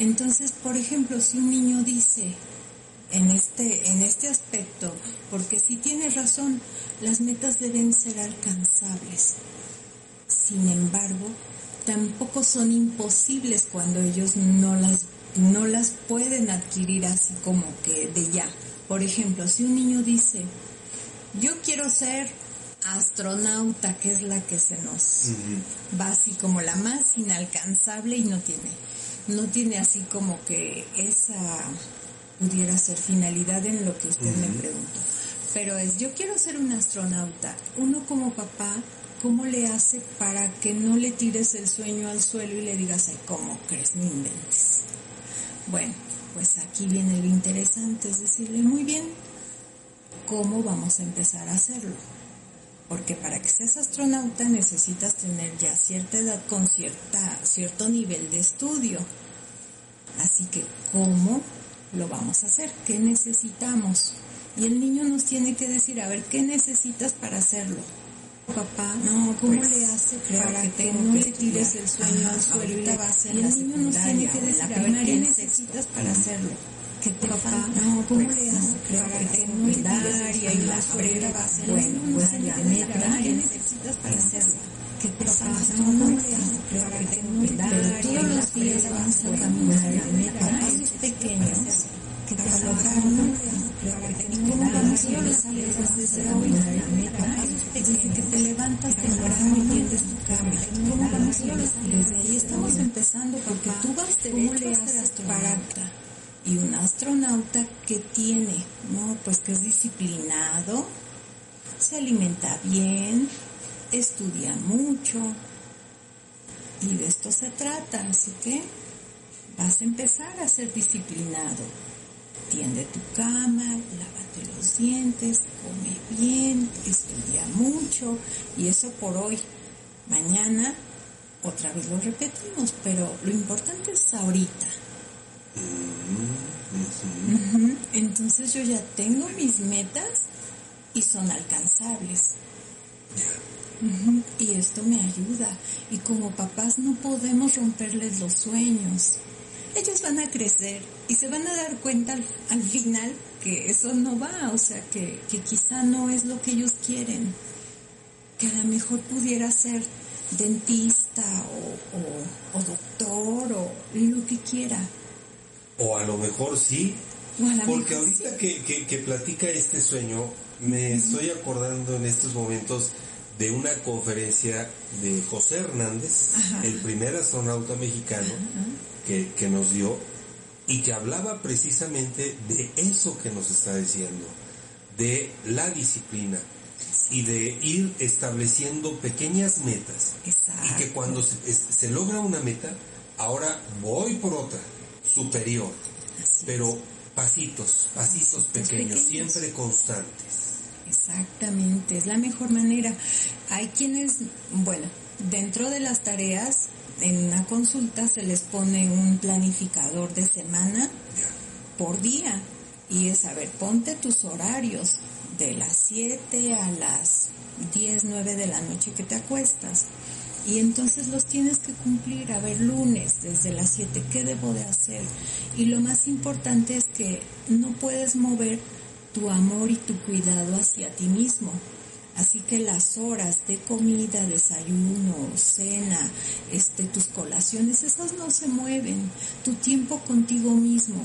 Entonces, por ejemplo, si un niño dice en este, en este aspecto, porque si tiene razón, las metas deben ser alcanzables. Sin embargo, tampoco son imposibles cuando ellos no las, no las pueden adquirir así como que de ya. Por ejemplo, si un niño dice, yo quiero ser astronauta, que es la que se nos va así como la más inalcanzable y no tiene, no tiene así como que esa pudiera ser finalidad en lo que usted me preguntó. Pero es, yo quiero ser un astronauta. Uno como papá, ¿cómo le hace para que no le tires el sueño al suelo y le digas, ay, ¿cómo crees? No inventes. Bueno, pues aquí viene lo interesante, es decirle, muy bien, ¿cómo vamos a empezar a hacerlo? Porque para que seas astronauta necesitas tener ya cierta edad con cierta, cierto nivel de estudio. Así que, ¿cómo lo vamos a hacer? ¿Qué necesitamos? Y el niño nos tiene que decir, a ver, ¿qué necesitas para hacerlo? Papá, no, ¿cómo Pues, le hace para que que, tengo no que le tires el sueño Ajá, al suelo y, y el niño nos tiene que decir, a ver, ¿qué necesitas para hacerlo? Que te Papá, falta, no, ¿cómo pues, para que que no que y la la Bueno, pues la en la meta, primaria, ¿qué en necesitas para hacerlo? Que te Papá, falta, no, ¿cómo no, le hace creo para que que no que todos los días a caminar pasos pequeños que te Para lograrlo, ¿no? creo que ¿Y tengo que a que te levantas temprano y tiendes tu cama. Desde ahí estamos empezando porque tú vas ¿Cómo derecho Y un astronauta que tiene, ¿no? Pues que es disciplinado, se alimenta bien, estudia mucho. Y de esto se trata, así que vas a empezar a ser disciplinado. Tiende tu cama, lávate los dientes, come bien, estudia mucho y eso por hoy. Mañana otra vez lo repetimos, pero lo importante es ahorita. Entonces yo ya tengo mis metas y son alcanzables. Y esto me ayuda. Y como papás no podemos romperles los sueños. Ellos van a crecer y se van a dar cuenta al, al final que eso no va, o sea, que, que quizá no es lo que ellos quieren. Que a lo mejor pudiera ser dentista o- o doctor o lo que quiera. O a lo mejor sí, porque ahorita que, que, que platica este sueño, me estoy acordando en estos momentos de una conferencia de José Hernández, Ajá. el primer astronauta mexicano que, que nos dio, y que hablaba precisamente de eso que nos está diciendo, de la disciplina y de ir estableciendo pequeñas metas. Exacto. y que cuando se, se logra una meta, ahora voy por otra, superior, pero pasitos, pasitos pequeños, pequeños. siempre constantes. Exactamente, es la mejor manera. Hay quienes, bueno, dentro de las tareas, en una consulta se les pone un planificador de semana por día y es, a ver, ponte tus horarios de las 7 a las 10, 9 de la noche que te acuestas. Y entonces los tienes que cumplir, a ver, lunes desde las 7, ¿qué debo de hacer? Y lo más importante es que no puedes mover tu amor y tu cuidado hacia ti mismo. Así que las horas de comida, desayuno, cena, este, tus colaciones, esas no se mueven. Tu tiempo contigo mismo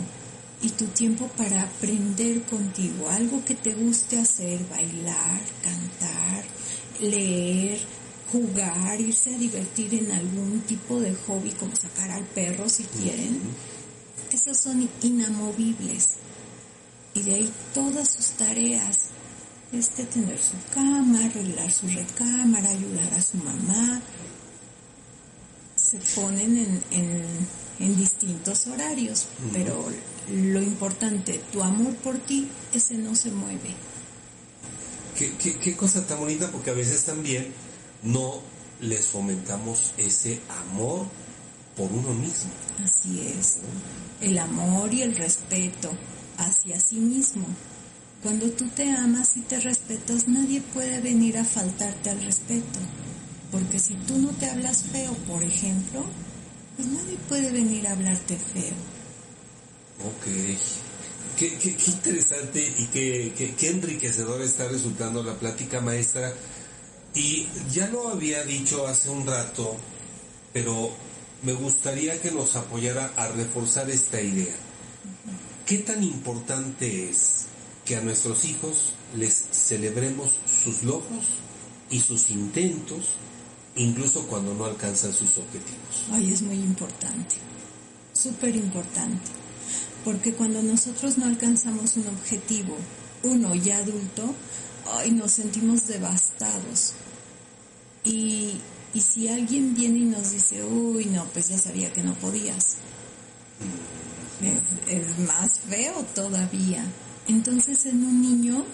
y tu tiempo para aprender contigo, algo que te guste hacer, bailar, cantar, leer, jugar, irse a divertir en algún tipo de hobby como sacar al perro si quieren. Esas son inamovibles. Y de ahí todas sus tareas, este tener su cama, arreglar su recámara, ayudar a su mamá, se ponen en, en, en distintos horarios, pero lo importante, tu amor por ti, ese no se mueve. Qué, qué, qué cosa tan bonita porque a veces también no les fomentamos ese amor por uno mismo. Así es. El amor y el respeto hacia sí mismo. Cuando tú te amas y te respetas, nadie puede venir a faltarte al respeto. Porque si tú no te hablas feo, por ejemplo, pues nadie puede venir a hablarte feo. Ok. Qué, qué, qué interesante y qué, qué, enriquecedor está resultando la plática maestra. Y ya lo había dicho hace un rato, pero me gustaría que nos apoyara a reforzar esta idea. ¿Qué tan importante es que a nuestros hijos les celebremos sus logros y sus intentos, incluso cuando no alcanzan sus objetivos? Ay, es muy importante, súper importante, porque cuando nosotros no alcanzamos un objetivo, uno ya adulto, ay, nos sentimos devastados. Y, y si alguien viene y nos dice, uy, no, pues ya sabía que no podías, es, es más feo todavía. Entonces en un niño,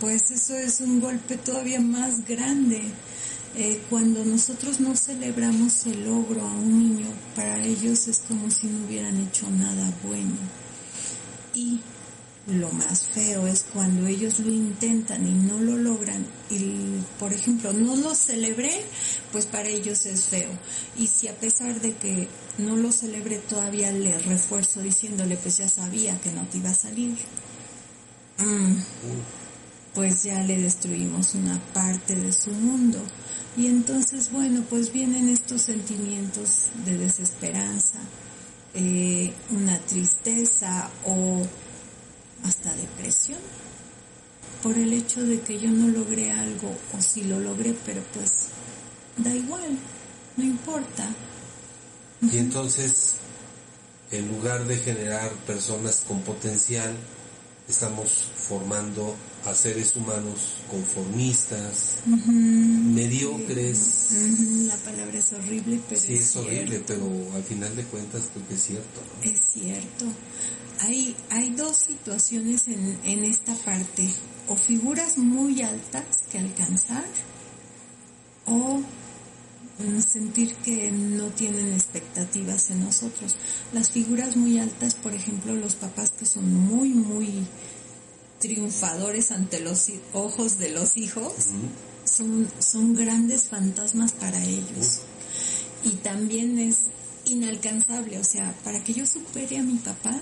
pues eso es un golpe todavía más grande. Eh, cuando nosotros no celebramos el logro a un niño, para ellos es como si no hubieran hecho nada bueno. Y lo más feo es cuando ellos lo intentan y no lo logran. Y por ejemplo no lo celebré pues para ellos es feo. Y si a pesar de que no lo celebré todavía le refuerzo diciéndole pues ya sabía que no te iba a salir mm, pues ya le destruimos una parte de su mundo. Y entonces bueno pues vienen estos sentimientos de desesperanza eh, una tristeza o hasta depresión por el hecho de que yo no logré algo o si lo logré, pero pues da igual, no importa. Y entonces, en lugar de generar personas con potencial, estamos formando a seres humanos conformistas, mediocres. La palabra es horrible, pero sí es, horrible, pero al final de cuentas creo que es cierto. Es cierto. Hay, hay dos situaciones en, en esta parte, o figuras muy altas que alcanzar, o sentir que no tienen expectativas en nosotros. Las figuras muy altas, por ejemplo, los papás que son muy, muy triunfadores ante los ojos de los hijos, son, son grandes fantasmas para ellos. Y también es inalcanzable, o sea, para que yo supere a mi papá,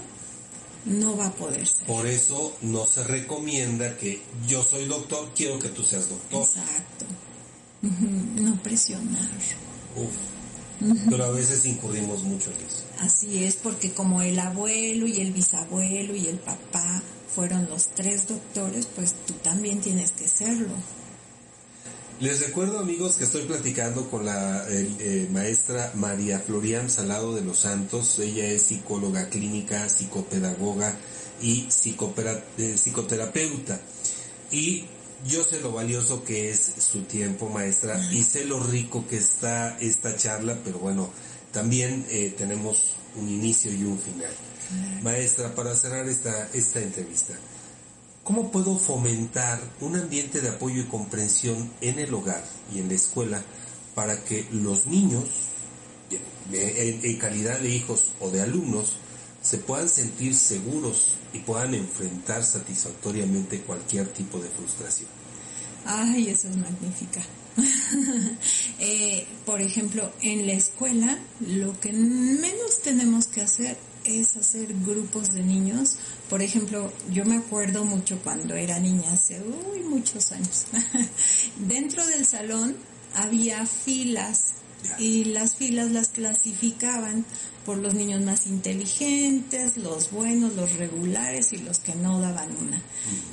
no va a poder ser. Por eso no se recomienda que yo soy doctor, quiero que tú seas doctor. Exacto. No presionar. Pero a veces incurrimos mucho en eso. Así es, porque como el abuelo y el bisabuelo y el papá fueron los tres doctores, pues tú también tienes que serlo. Les recuerdo amigos que estoy platicando con la eh, maestra María Florian Salado de los Santos. Ella es psicóloga clínica, psicopedagoga y eh, psicoterapeuta. Y yo sé lo valioso que es su tiempo, maestra, y sé lo rico que está esta charla, pero bueno, también eh, tenemos un inicio y un final. Maestra, para cerrar esta, esta entrevista, ¿Cómo puedo fomentar un ambiente de apoyo y comprensión en el hogar y en la escuela para que los niños, en, calidad de hijos o de alumnos, se puedan sentir seguros y puedan enfrentar satisfactoriamente cualquier tipo de frustración? Ay, eso es magnífica. Eh, por ejemplo, en la escuela lo que menos tenemos que hacer es hacer grupos de niños. Por ejemplo, yo me acuerdo mucho cuando era niña, hace uy, muchos años. Dentro del salón había filas y las filas las clasificaban por los niños más inteligentes, los buenos, los regulares y los que no daban una.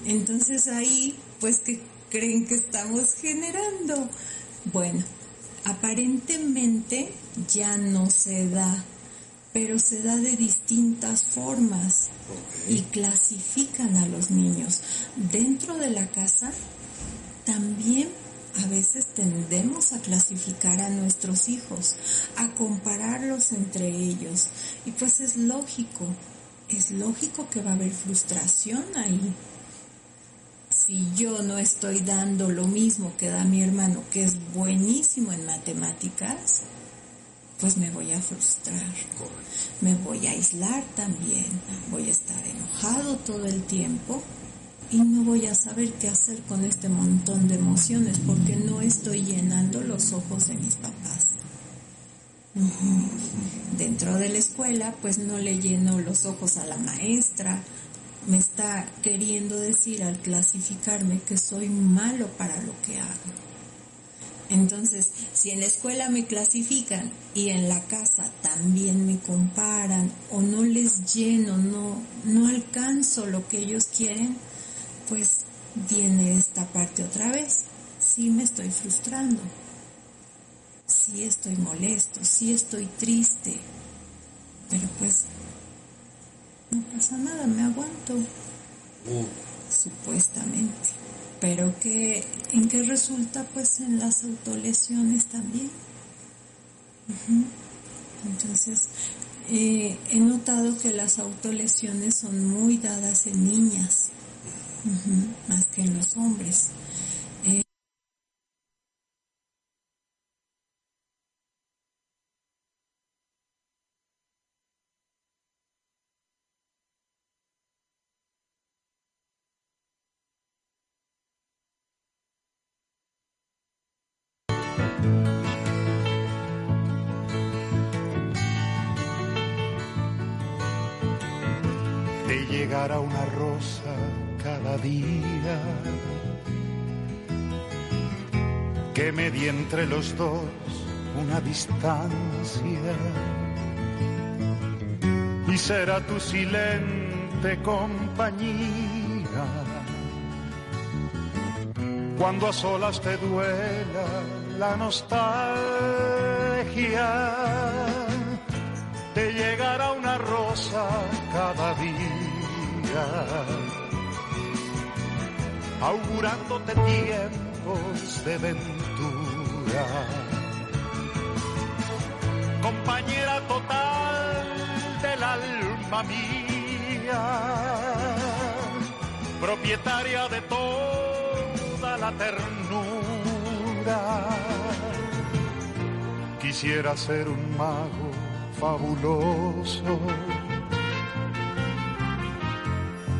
Entonces ahí, pues, ¿qué creen que estamos generando? Bueno, aparentemente ya no se da pero se da de distintas formas y clasifican a los niños. Dentro de la casa también a veces tendemos a clasificar a nuestros hijos, a compararlos entre ellos. Y pues es lógico, es lógico que va a haber frustración ahí. Si yo no estoy dando lo mismo que da mi hermano, que es buenísimo en matemáticas, pues me voy a frustrar, me voy a aislar también, voy a estar enojado todo el tiempo y no voy a saber qué hacer con este montón de emociones porque no estoy llenando los ojos de mis papás. Dentro de la escuela, pues no le lleno los ojos a la maestra. Me está queriendo decir al clasificarme que soy malo para lo que hago. Entonces, si en la escuela me clasifican y en la casa también me comparan o no les lleno, no, no alcanzo lo que ellos quieren, pues viene esta parte otra vez. Sí me estoy frustrando. Sí estoy molesto, sí estoy triste. Pero pues no pasa nada, me aguanto. Supuestamente. Pero que en qué resulta pues en las autolesiones también. Entonces, eh, he notado que las autolesiones son muy dadas en niñas más que en los hombres. Una rosa cada día. Que medie entre los dos una distancia. Y será tu silente compañía. Cuando a solas te duela la nostalgia te llegará una rosa cada día augurándote tiempos de ventura. Compañera total del alma mía, propietaria de toda la ternura. Quisiera ser un mago fabuloso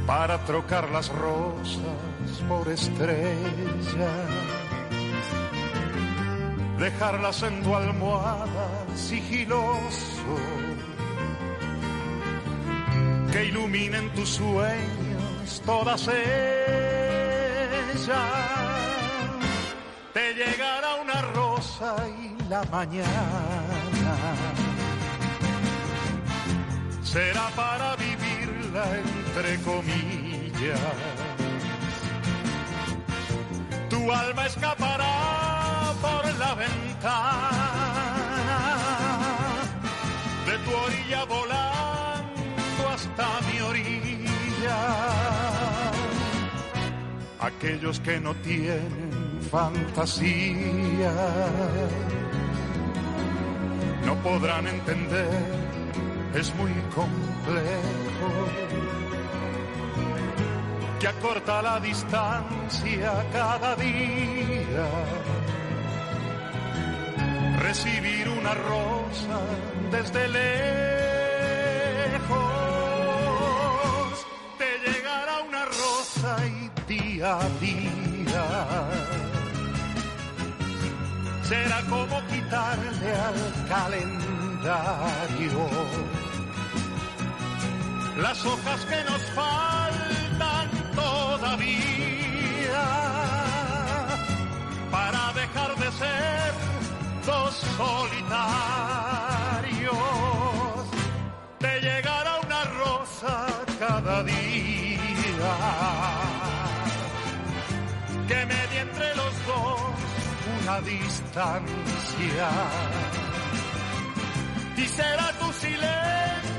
para trocar las rosas por estrellas, dejarlas en tu almohada sigiloso, que iluminen tus sueños todas ellas. Te llegará una rosa y la mañana será para vivirla entre comillas. Tu alma escapará por la ventana de tu orilla volando hasta mi orilla. Aquellos que no tienen fantasía no podrán entender es muy complejo, que acorta la distancia cada día. Recibir una rosa desde lejos, te llegará una rosa y día a día será como quitarle al calendario las hojas que nos faltan para dejar de ser dos solitarios. Te llegará una rosa cada día que medie entre los dos una distancia y será tu silente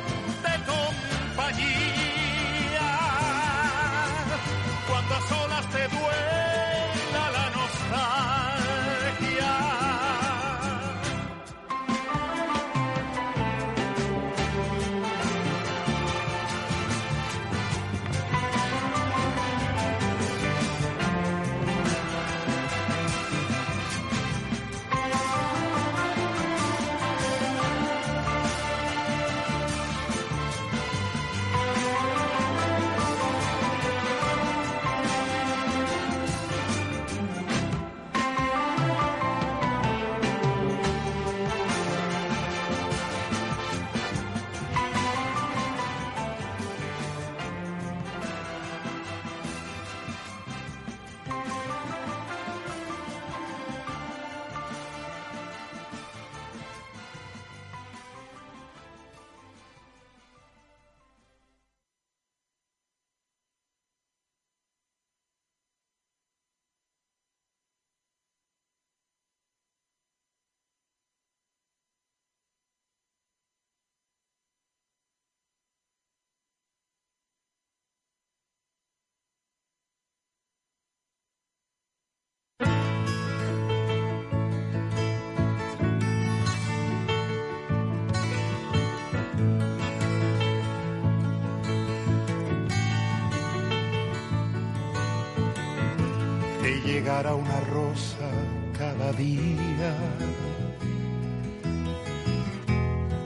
llegara una rosa cada día,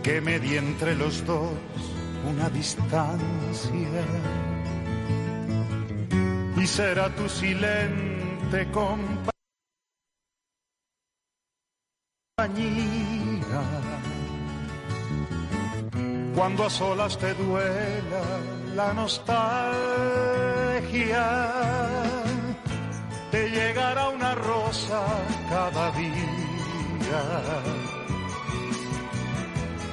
que me di entre los dos una distancia. Y será tu silente compañía. Cuando a solas te duela la nostalgia, llegará una rosa cada día,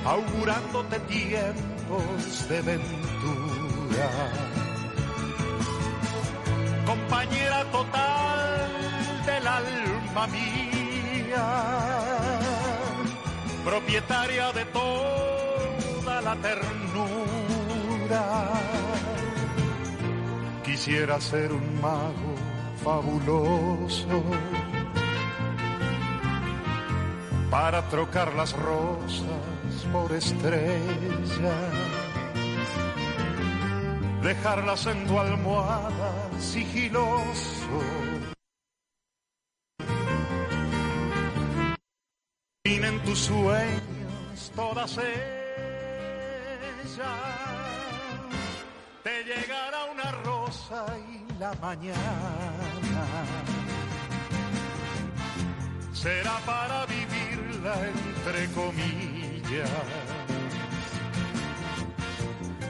augurándote tiempos de ventura. Compañera total del alma mía, propietaria de toda la ternura. Quisiera ser un mago fabuloso para trocar las rosas por estrellas, dejarlas en tu almohada sigiloso. en tus sueños todas ellas, te llegará una rosa y la mañana será para vivirla entre comillas.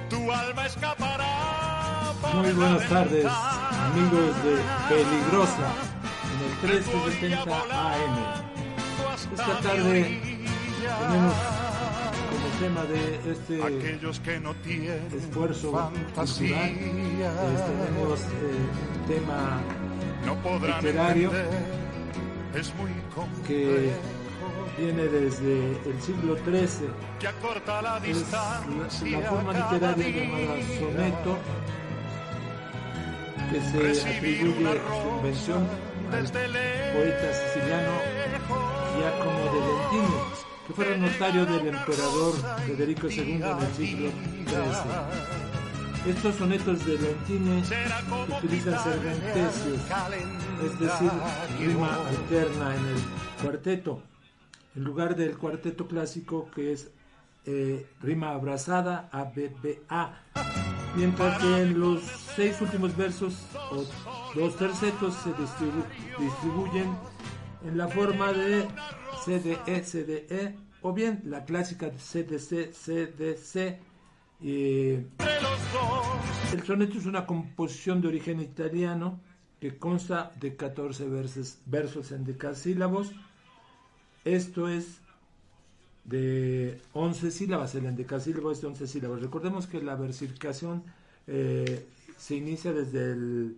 Tu alma escapará. Muy buenas tardes, amigos de Peligrosa, en el 1370 AM. Esta tarde tenemos tema de este Aquellos que no tienen esfuerzo fantasía, cultural, tenemos eh, tema no podrán literario entender, es muy que viene desde el siglo XIII. que acorta la Es distancia la, la forma literaria llamada soneto que se una atribuye su invención al poeta siciliano Giacomo de Lentini, que fuera notario del emperador Federico II en el siglo XIII. Estos sonetos de Lentini utilizan serventesios, es decir, rima alterna en el cuarteto, en lugar del cuarteto clásico que es eh, rima abrazada, ABBA, mientras que en los seis últimos versos o dos tercetos se distribu- distribuyen en la forma de CDE, CDE o bien la clásica CDC, CDC. eh, el soneto es una composición de origen italiano que consta de 14 versos, versos en decasílabos. Esto es de 11 sílabas, el endecasílabo es de 11 sílabas. Recordemos que la versificación eh, se inicia desde el-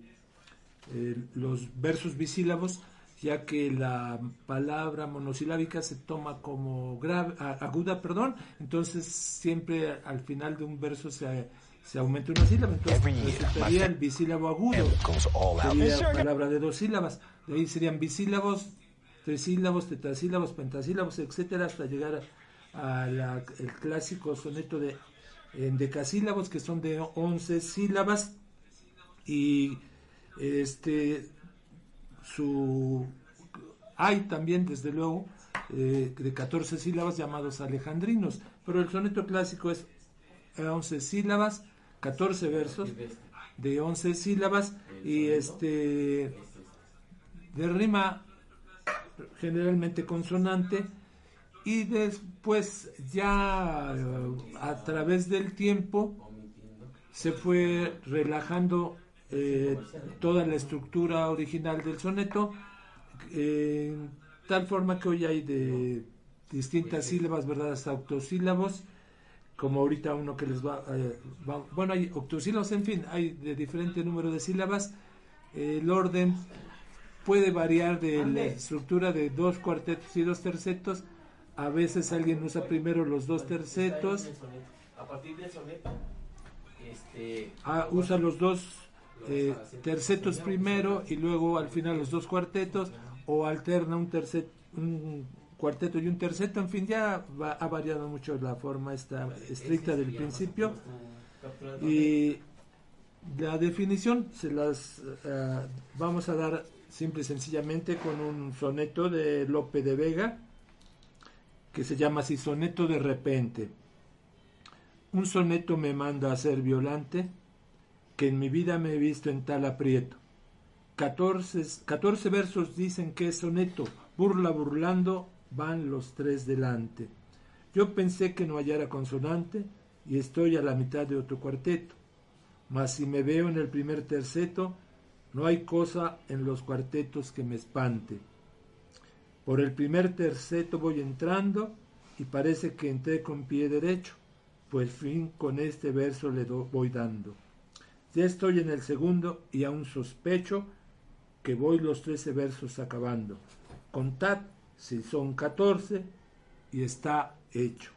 los versos bisílabos, ya que la palabra monosilábica se toma como grave, aguda, perdón, entonces siempre al final de un verso se, se aumenta una sílaba, entonces resultaría el bisílabo agudo, sería palabra de dos sílabas, de ahí serían bisílabos, trisílabos, tetrasílabos, pentasílabos, etcétera, hasta llegar a la- el clásico soneto de en decasílabos que son de 11 sílabas y este su hay también desde luego eh, de 14 sílabas llamados alejandrinos pero el soneto clásico es 11 sílabas 14 versos de 11 sílabas y este de rima generalmente consonante y después ya eh, a través del tiempo se fue relajando eh, toda la estructura original del soneto eh, tal forma que hoy hay de distintas sílabas, ¿verdad? Hasta octosílabos, como ahorita uno que les va, eh, va- bueno, hay octosílabos, en fin, hay de diferente número de sílabas. el orden puede variar de la estructura de dos cuartetos y dos tercetos. A veces alguien usa primero los dos tercetos, A partir del soneto, este, ah, usa los dos eh, tercetos primero y luego al final los dos cuartetos o alterna un tercet, un cuarteto y un terceto, en fin, ya va- ha variado mucho la forma esta estricta del principio. y la definición se las eh, vamos a dar simple y sencillamente con un soneto de Lope de Vega que se llama así Soneto de repente. Un soneto me manda a ser violante, que en mi vida me he visto en tal aprieto. Catorce, versos dicen que es soneto, burla burlando, van los tres delante. Yo pensé que no hallara consonante y estoy a la mitad de otro cuarteto. Mas si me veo en el primer terceto, no hay cosa en los cuartetos que me espante. Por el primer terceto voy entrando y parece que entré con pie derecho, pues fin con este verso le voy dando. Ya estoy en el segundo y aún sospecho que voy los trece versos acabando. Contad si son catorce y está hecho.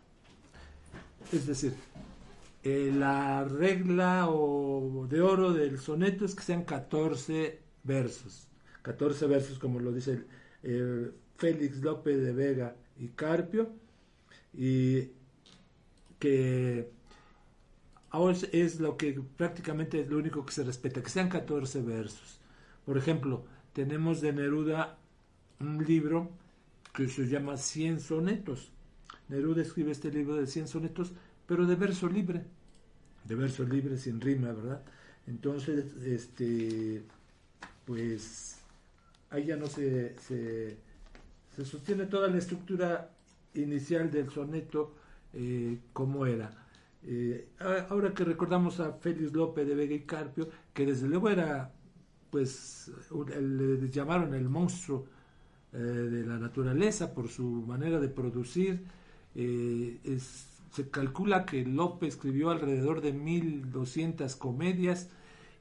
Es decir, eh, la regla o de oro del soneto es que sean catorce versos. Catorce versos como lo dice Félix López de Vega y Carpio, y que ahora es lo que prácticamente es lo único que se respeta, que sean 14 versos. Por ejemplo, tenemos de Neruda un libro que se llama Cien sonetos. Neruda escribe este libro de 100 sonetos, pero de verso libre, de verso libre sin rima, ¿verdad? Entonces, este, pues, ahí ya no se, se, se sostiene toda la estructura inicial del soneto eh, como era. Eh, ahora que recordamos a Félix López de Vega y Carpio, que desde luego era, pues, le llamaron el monstruo eh, de la naturaleza por su manera de producir. se calcula que López escribió alrededor de 1200 comedias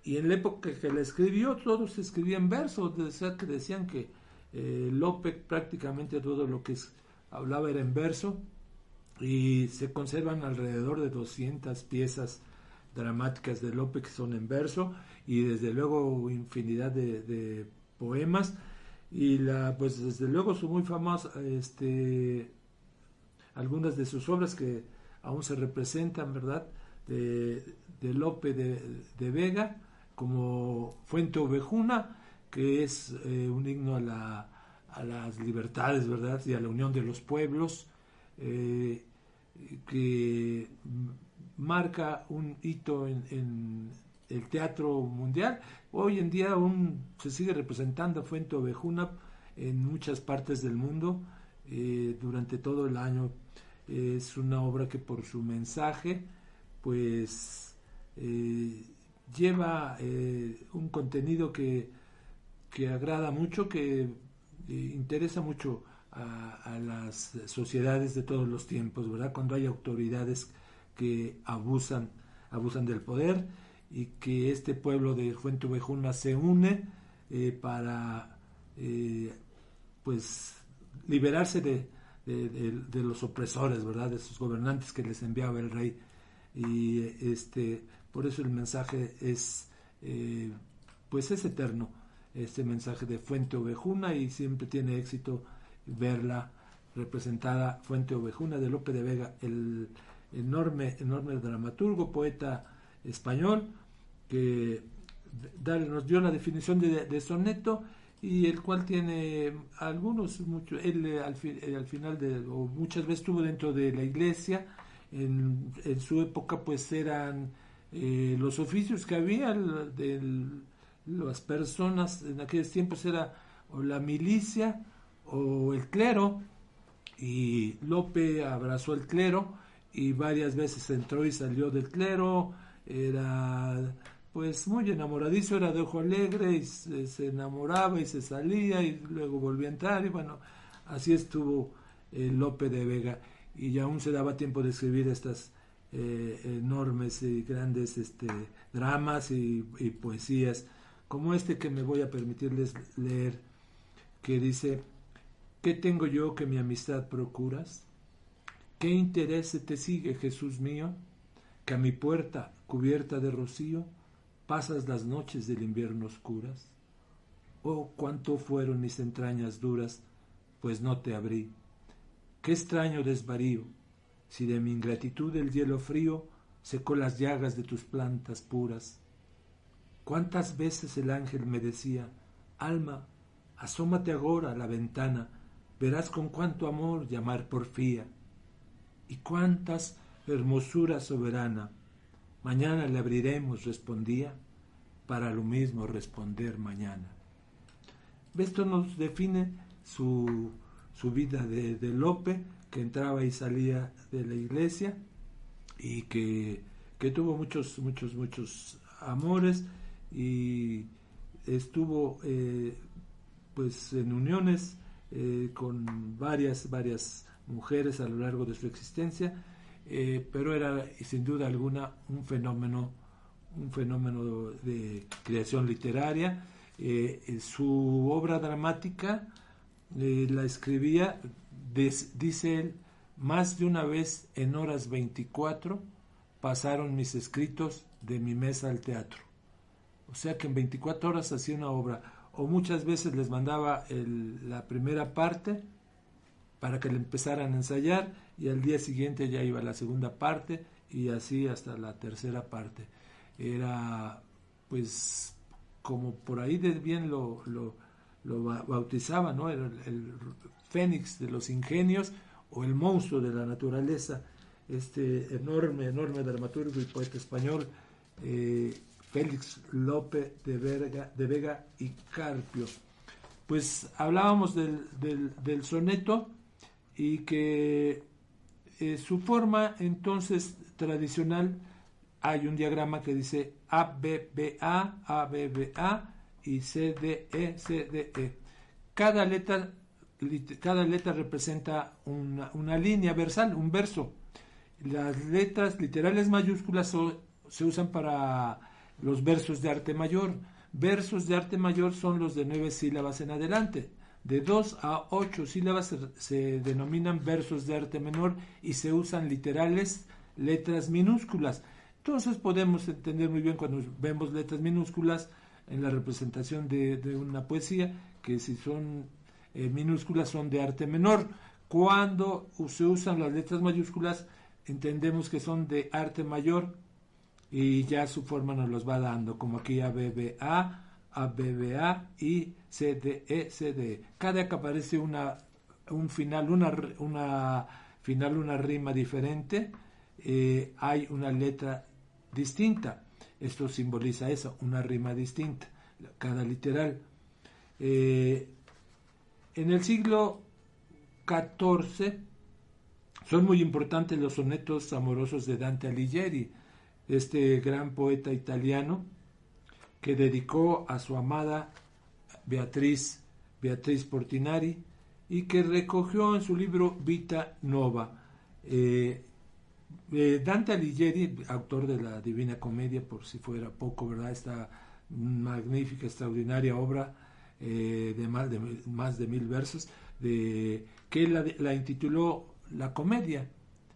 y en la época que le escribió todos escribían versos, que decían que López prácticamente todo lo que es hablaba era en verso y se conservan alrededor de 200 piezas dramáticas de Lope que son en verso y desde luego infinidad de, poemas. Y la pues desde luego son muy famosas este algunas de sus obras que aún se representan verdad de, de Lope de, Vega como Fuente Ovejuna que es eh, un himno a la a las libertades, ¿verdad? Y a la unión de los pueblos, eh, que marca un hito en, el teatro mundial. Hoy en día aún se sigue representando Fuente Ovejuna en muchas partes del mundo eh, durante todo el año. Es una obra que por su mensaje, pues, eh, lleva un contenido que, que agrada mucho, que interesa mucho a, las sociedades de todos los tiempos, ¿verdad? Cuando hay autoridades que abusan, abusan del poder y que este pueblo de Fuente Ovejuna se une eh, para eh, pues liberarse de, de, los opresores, ¿verdad? De sus gobernantes que les enviaba el rey. Y este, por eso el mensaje es, eh, pues es eterno este mensaje de Fuente Ovejuna y siempre tiene éxito verla representada Fuente Ovejuna de Lope de Vega, el enorme, enorme dramaturgo, poeta español, que nos dio la definición de, soneto y el cual tiene algunos, mucho, él eh, al, eh, al, final de, o muchas veces estuvo dentro de la iglesia, en, en su época pues eran eh, los oficios que había del las personas en aquellos tiempos era o la milicia o el clero y Lope abrazó el clero y varias veces entró y salió del clero era pues muy enamoradizo era de ojo alegre y se, enamoraba y se salía y luego volvía a entrar y bueno así estuvo eh, Lope de Vega y aún se daba tiempo de escribir estas eh, enormes y grandes este, dramas y, y poesías como este que me voy a permitirles leer, que dice, ¿qué tengo yo que mi amistad procuras? ¿Qué interés te sigue, Jesús mío, que a mi puerta, cubierta de rocío, pasas las noches del invierno oscuras? Oh, cuánto fueron mis entrañas duras, pues no te abrí. Qué extraño desvarío, si de mi ingratitud el hielo frío secó las llagas de tus plantas puras ¿Cuántas veces el ángel me decía, alma, asómate agora a la ventana, verás con cuánto amor llamar porfía y cuántas hermosura soberana. Mañana le abriremos, respondía, para lo mismo responder mañana. Esto nos define su, su vida de, Lope, que entraba y salía de la iglesia y que, que tuvo muchos, muchos, muchos amores y estuvo eh, pues en uniones eh, con varias, varias mujeres a lo largo de su existencia, eh, pero era sin duda alguna un fenómeno, un fenómeno de creación literaria. su obra dramática la escribía, dice él, más de una vez en horas 24 pasaron mis escritos de mi mesa al teatro. O sea que en 24 horas hacía una obra. O muchas veces les mandaba la primera parte para que le empezaran a ensayar y al día siguiente ya iba la segunda parte y así hasta la tercera parte. Era pues como por ahí de bien lo, lo, bautizaba, ¿no? Era el fénix de los ingenios o el monstruo de la naturaleza, este enorme, enorme dramaturgo y poeta español, eh, Félix López de, Vega y Carpio. Pues hablábamos del, del, soneto y que eh, su forma entonces tradicional hay un diagrama que dice ABBA, ABBA y CDE, CDE. Cada letra, cada letra representa una, una línea versal, un verso. Las letras literales mayúsculas se usan para los versos de arte mayor. Versos de arte mayor son los de nueve sílabas en adelante. De dos a ocho sílabas se, denominan versos de arte menor y se usan literales letras minúsculas. Entonces podemos entender muy bien cuando vemos letras minúsculas en la representación de, una poesía, que si son eh, minúsculas son de arte menor. Cuando se usan las letras mayúsculas, entendemos que son de arte mayor y ya su forma nos los va dando, como aquí ABBA, ABBA y CDE, CDE. Cada que aparece una, un final, una, una final, una rima diferente, eh, hay una letra distinta. Esto simboliza eso, una rima distinta, cada literal. Eh, en el siglo XIV son muy importantes los sonetos amorosos de Dante Alighieri, este gran poeta italiano que dedicó a su amada Beatriz, Beatriz Portinari, y que recogió en su libro Vita Nova. Eh, eh, Dante Alighieri, autor de la Divina Comedia, por si fuera poco, ¿verdad? Esta magnífica, extraordinaria obra eh, de, más de más de mil versos, de, que la, la intituló La Comedia,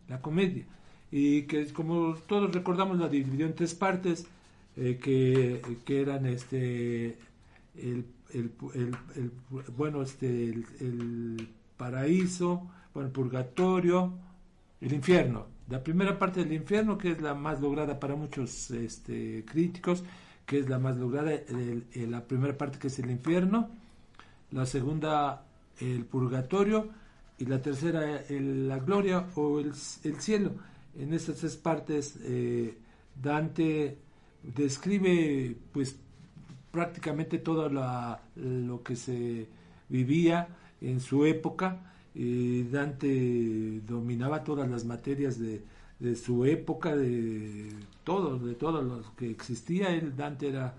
La Comedia y que como todos recordamos la dividió en tres partes eh, que, que, eran este el, el, el, bueno este el, paraíso bueno, el purgatorio el infierno. La primera parte del infierno que es la más lograda para muchos este, críticos que es la más lograda la primera parte que es el infierno la segunda el purgatorio y la tercera la gloria o el, el cielo en estas tres partes eh, Dante describe pues prácticamente todo lo que se vivía en su época. Dante dominaba todas las materias de, su época, de todo, de todo lo que existía. Él, Dante era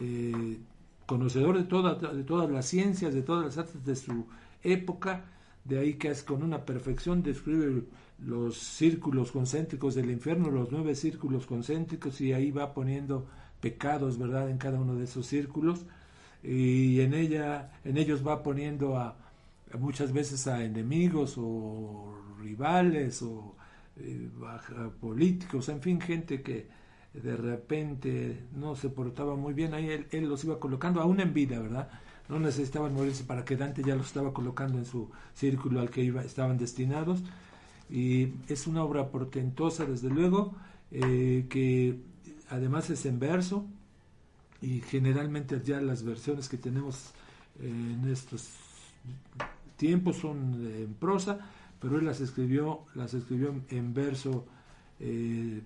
eh, conocedor de, de todas las ciencias, de todas las artes de su época. De ahí que es con una perfección describe los círculos concéntricos del infierno, los nueve círculos concéntricos, y ahí va poniendo pecados, ¿verdad?, en cada uno de esos círculos, y en ella, en ellos va poniendo a, muchas veces a enemigos o rivales o eh, políticos, en fin, gente que de repente no se portaba muy bien, ahí él, él los iba colocando, aún en vida, ¿verdad? No necesitaban morirse para que Dante ya los estaba colocando en su círculo al que iba, estaban destinados y es una obra portentosa, desde luego, eh, que además es en verso y generalmente ya las versiones que tenemos en estos tiempos son en prosa, pero él las escribió, las escribió en verso eh,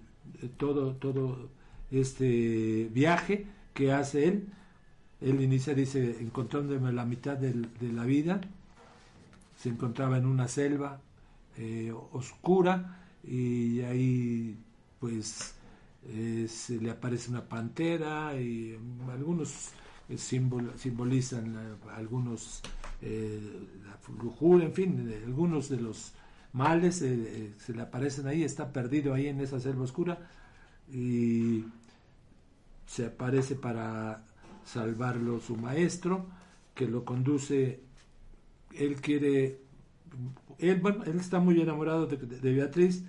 todo, todo este viaje que hace él. Él inicia, dice, encontrándome la mitad de la vida, se encontraba en una selva eh, oscura y ahí pues eh, se le aparece una pantera y algunos eh, simbolizan algunos la en fin, algunos de los males se le aparecen ahí, está perdido ahí en esa selva oscura y se aparece para salvarlo su maestro que lo conduce él quiere él, está muy enamorado de, Beatriz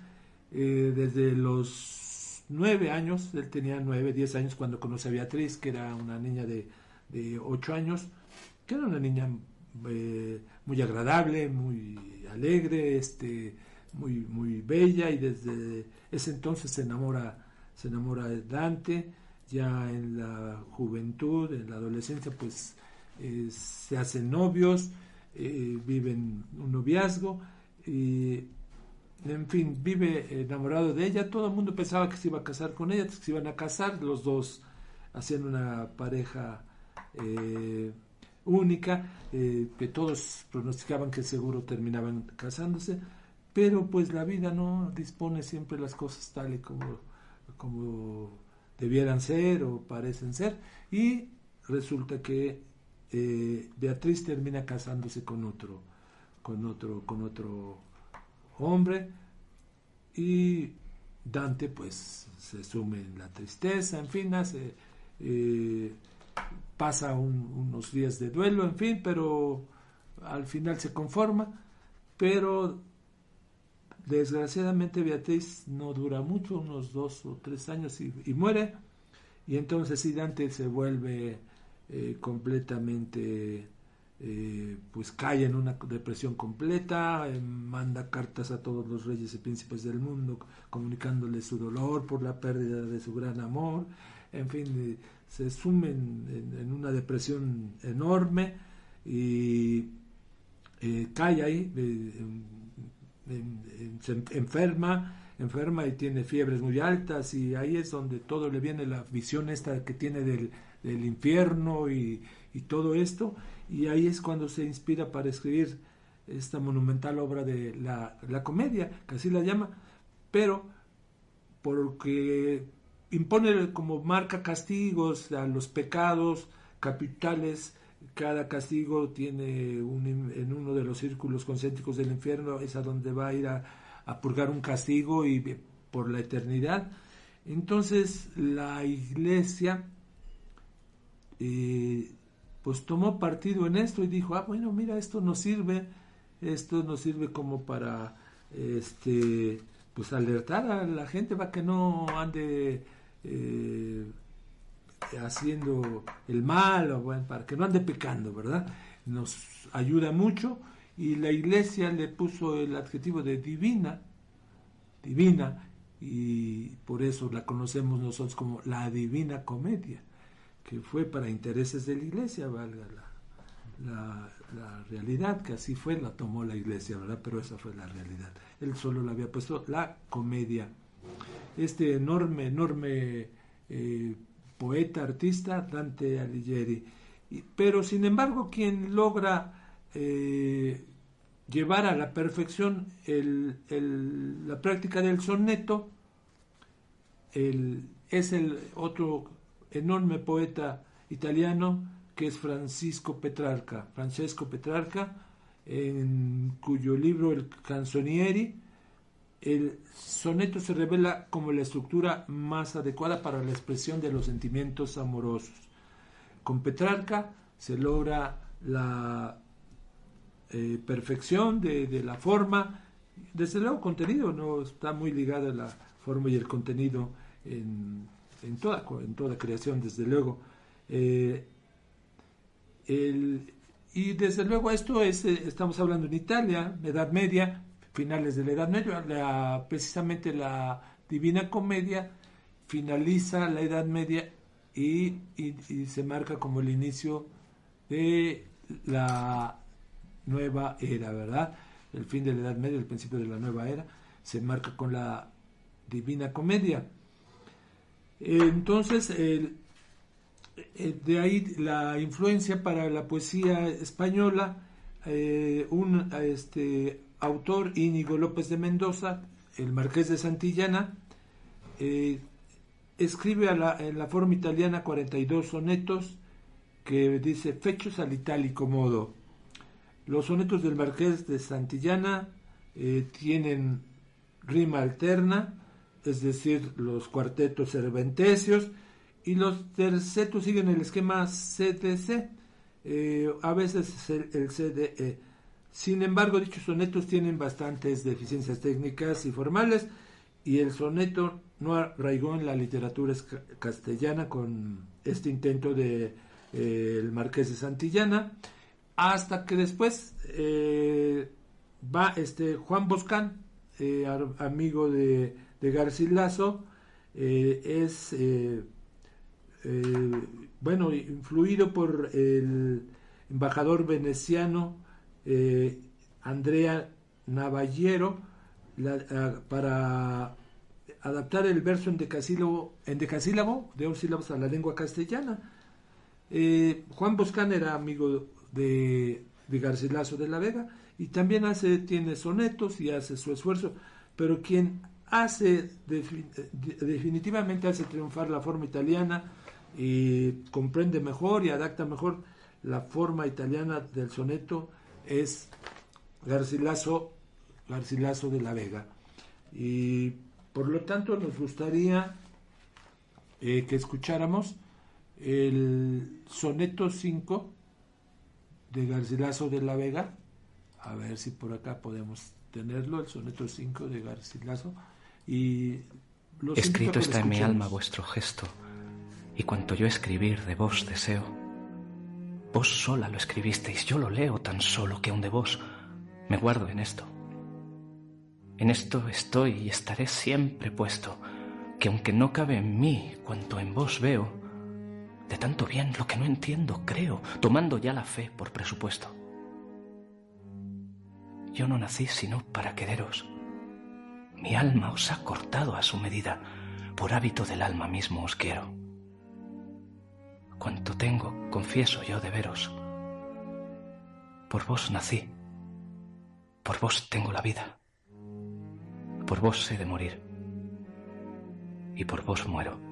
eh, desde los nueve años, él tenía nueve, diez años cuando conoce a Beatriz, que era una niña de, de ocho años, que era una niña eh, muy agradable, muy alegre, este, muy, muy bella, y desde ese entonces se enamora, se enamora de Dante, ya en la juventud, en la adolescencia, pues eh, se hacen novios, eh, viven un noviazgo y en fin, vive enamorado de ella. Todo el mundo pensaba que se iba a casar con ella, que se iban a casar, los dos haciendo una pareja eh, única, eh, que todos pronosticaban que seguro terminaban casándose, pero pues la vida no dispone siempre las cosas tal y como, como debieran ser o parecen ser, y resulta que eh, Beatriz termina casándose con otro, con otro, con otro hombre y Dante pues se sume en la tristeza, en fin, hace, eh, pasa unos días de duelo, en fin, pero al final se conforma, pero desgraciadamente Beatriz no dura mucho, unos dos o tres años y, y muere, y entonces sí Dante se vuelve eh, completamente, eh, pues cae en una depresión completa, eh, manda cartas a todos los reyes y príncipes del mundo comunicándoles su dolor por la pérdida de su gran amor, en fin, se sumen en, una depresión enorme y cae ahí, se enferma, enferma y tiene fiebres muy altas y ahí es donde todo le viene la visión esta que tiene del del infierno y, todo esto, y ahí es cuando se inspira para escribir esta monumental obra de la, comedia, que así la llama, pero porque impone como marca castigos a los pecados capitales, cada castigo tiene un, en uno de los círculos concéntricos del infierno, es a donde va a ir a, a purgar un castigo y por la eternidad. Entonces la iglesia y pues tomó partido en esto y dijo, ah, bueno, mira, esto nos sirve, esto nos sirve como para, este, pues alertar a la gente para que no ande eh, haciendo el mal, o bueno, para que no ande pecando, ¿verdad? Nos ayuda mucho y la iglesia le puso el adjetivo de divina, divina, y por eso la conocemos nosotros como la divina comedia que fue para intereses de la iglesia, valga la, la, realidad, que así fue, la tomó la iglesia, ¿verdad? Pero esa fue la realidad. Él solo le había puesto la comedia. Este enorme, enorme eh, poeta, artista, Dante Alighieri. pero sin embargo, quien logra eh, llevar a la perfección la práctica del soneto, es el otro enorme poeta italiano que es Francisco Petrarca, Francesco Petrarca, en cuyo libro El Canzonieri, el soneto se revela como la estructura más adecuada para la expresión de los sentimientos amorosos. Con Petrarca se logra la eh, perfección de, la forma, desde luego contenido, no está muy ligado a la forma y el contenido en en toda, en toda creación, desde luego. Eh, y desde luego esto es, eh, estamos hablando en Italia, Edad Media, finales de la Edad Media, precisamente la Divina Comedia finaliza la Edad Media y, se marca como el inicio de la nueva era, ¿verdad? El fin de la Edad Media, el principio de la nueva era, se marca con la Divina Comedia. Entonces, el, de ahí la influencia para la poesía española, eh, un este, autor, Íñigo López de Mendoza, el marqués de Santillana, eh, escribe a la, en la forma italiana 42 sonetos que dice fechos al itálico modo. Los sonetos del marqués de Santillana eh, tienen rima alterna, es decir, los cuartetos cervantesios, y los tercetos siguen el esquema CTC, eh, a veces el, el CDE. Sin embargo, dichos sonetos tienen bastantes deficiencias técnicas y formales, y el soneto no arraigó en la literatura castellana con este intento de eh, el Marqués de Santillana, hasta que después eh, va este Juan Boscán, eh, amigo de, de Garcilaso, es bueno influido por el embajador veneciano Andrea Navallero para adaptar el verso en decasílabo, en de dos sílabos a la lengua castellana. Eh, Juan Boscán era amigo de, de Garcilaso de la Vega y también hace, tiene sonetos y hace su esfuerzo, pero quien hace definitivamente hace triunfar la forma italiana y comprende mejor y adapta mejor la forma italiana del soneto es Garcilaso, Garcilaso de la Vega. Y por lo tanto, nos gustaría eh, que escucháramos el soneto 5 de Garcilaso de la Vega. A ver si por acá podemos tenerlo, el soneto 5 de Garcilaso. Y Escrito está en mi alma vuestro gesto, y cuanto yo escribir de vos deseo. Vos sola lo escribisteis, yo lo leo tan solo que aun de vos me guardo en esto en esto estoy y estaré siempre puesto, que aunque no cabe en mí cuanto en vos veo, de tanto bien lo que no entiendo creo, tomando ya la fe por presupuesto. Yo no nací sino para quereros. Mi alma os ha cortado a su medida, por hábito del alma mismo os quiero. Cuanto tengo, confieso yo de veros. Por vos nací, por vos tengo la vida por vos he de morir y por vos muero.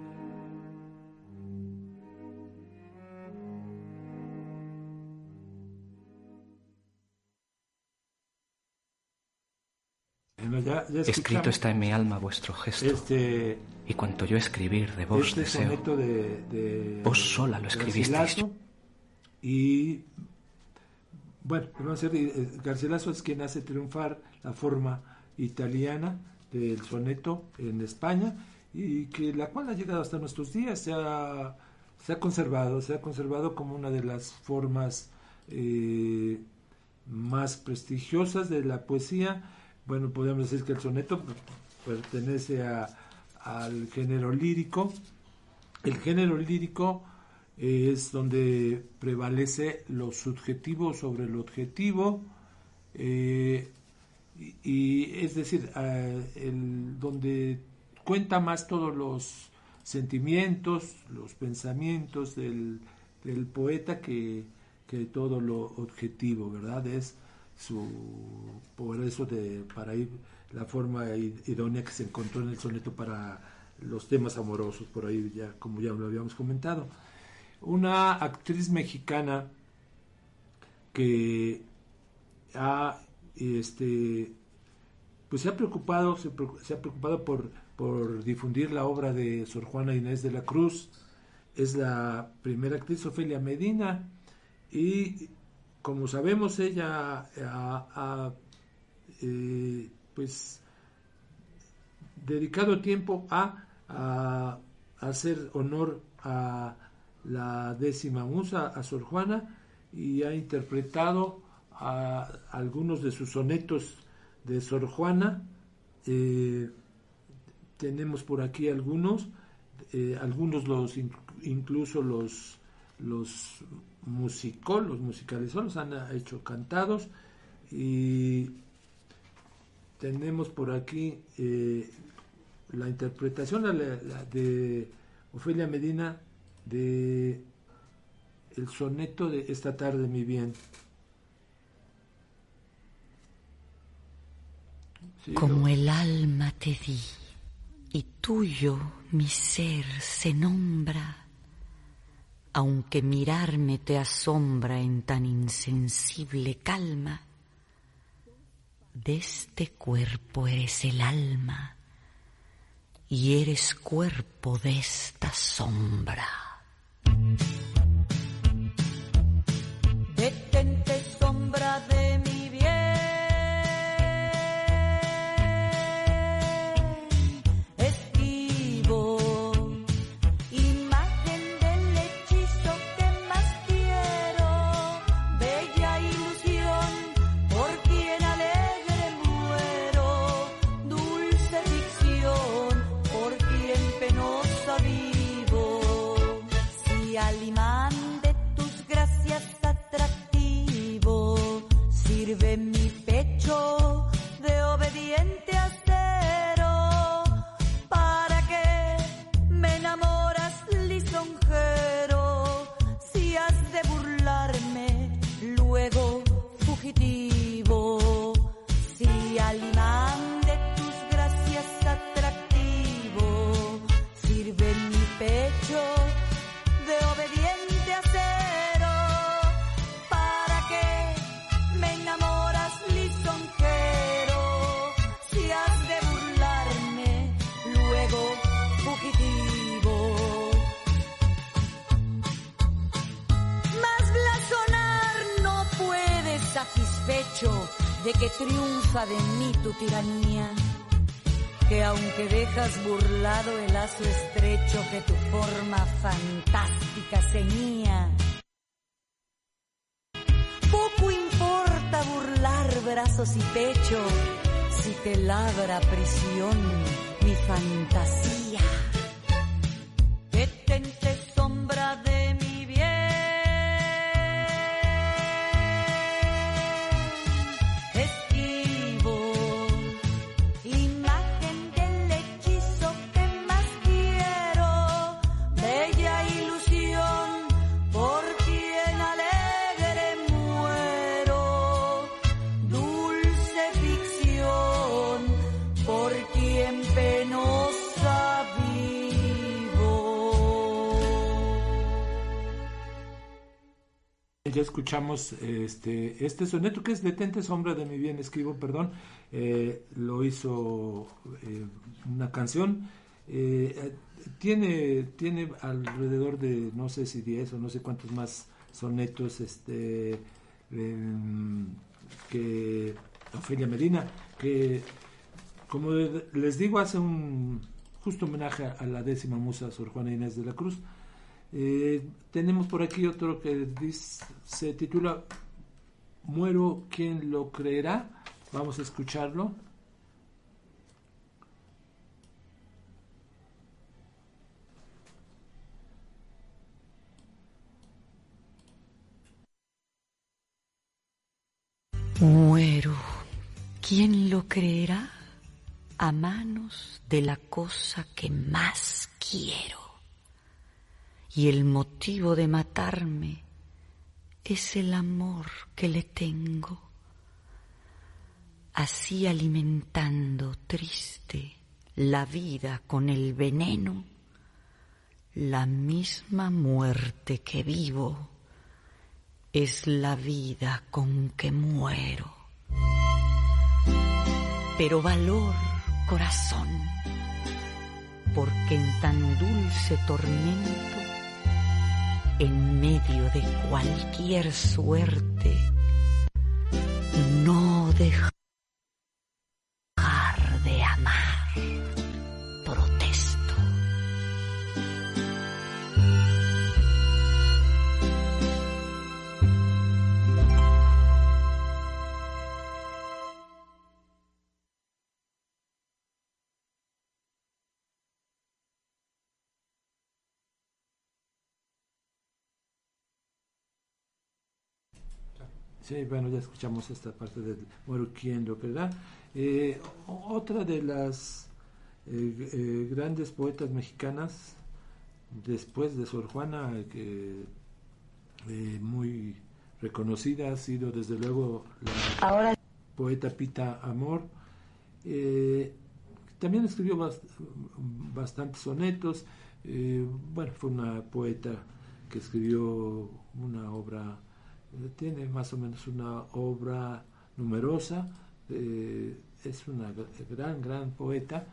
Escrito está en mi alma vuestro gesto. Este, y cuanto yo escribir de vos este deseo. De, vos sola lo escribisteis. Y bueno, vamos a eh, Garcilaso es quien hace triunfar la forma italiana del soneto en España y que la cual ha llegado hasta nuestros días, se ha, se ha conservado, se ha conservado como una de las formas eh, más prestigiosas de la poesía. Bueno, podemos decir que el soneto pertenece a, al género lírico. El género lírico es donde prevalece lo subjetivo sobre lo objetivo. Eh, y, es decir, el, donde cuenta más todos los sentimientos, los pensamientos del, del poeta que, que, todo lo objetivo, ¿verdad? Es su, eso de, para ir la forma idónea que se encontró en el soneto para los temas amorosos, por ahí ya, como ya lo habíamos comentado. Una actriz mexicana que ha este, pues se ha preocupado, se, ha preocupado por, por, difundir la obra de Sor Juana Inés de la Cruz. Es la primera actriz, Ofelia Medina, y como sabemos, ella ha, eh, pues dedicado tiempo a, a, hacer honor a la décima musa, a Sor Juana, y ha interpretado a algunos de sus sonetos de Sor Juana. Eh, tenemos por aquí algunos, eh, algunos los incluso los los musicó, los musicalizó, los han hecho cantados y tenemos por aquí eh, la interpretación de Ofelia Medina de el soneto de Esta tarde mi bien. Como el alma te di y tuyo mi ser se nombra, aunque mirarme te asombra en tan insensible calma, de este cuerpo eres el alma y eres cuerpo de esta sombra. De que triunfa de mí tu tiranía que aunque dejas burlado el lazo estrecho que tu forma fantástica ceñía, poco importa burlar brazos y pecho si te labra prisión mi fantasía. Ya escuchamos este, este soneto que es Detente sombra de mi bien, escribo, perdón, eh, lo hizo eh, una canción, eh, tiene, tiene alrededor de no sé si 10 o no sé cuántos más sonetos este, em, que Ofelia Medina, que como les digo hace un justo homenaje a la décima musa Sor Juana Inés de la Cruz. Eh, tenemos por aquí otro que dice, se titula Muero, ¿quién lo creerá? Vamos a escucharlo. Muero. ¿Quién lo creerá? A manos de la cosa que más quiero. Y el motivo de matarme es el amor que le tengo. Así alimentando triste la vida con el veneno, la misma muerte que vivo es la vida con que muero. Pero valor, corazón, porque en tan dulce tormento, en medio de cualquier suerte, no dejar Sí, bueno, ya escuchamos esta parte del muero quien lo ¿verdad? Eh, otra de las eh, eh, grandes poetas mexicanas, después de Sor Juana, que muy reconocida ha sido desde luego la poeta Pita Amor. también escribió bastantes sonetos. bueno, fue una poeta que escribió una obra tiene más o menos una obra numerosa, eh, es una gran, gran poeta,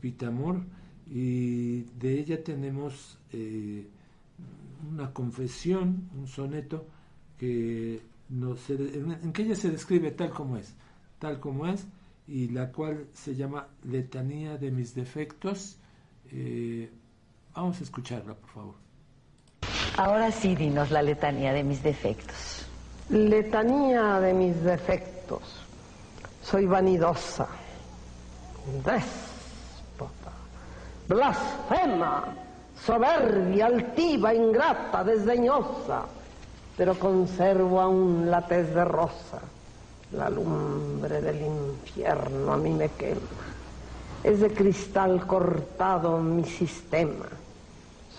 Pitamor, y de ella tenemos eh, una confesión, un soneto, que en, que ella se describe tal como es, tal como es, y la cual se llama Letanía de mis defectos. Eh, vamos a escucharla, por favor. Ahora sí, dinos la letanía de mis defectos. Letanía de mis defectos. Soy vanidosa, déspota, blasfema, soberbia, altiva, ingrata, desdeñosa, pero conservo aún la tez de rosa. La lumbre del infierno a mí me quema. Es de cristal cortado mi sistema.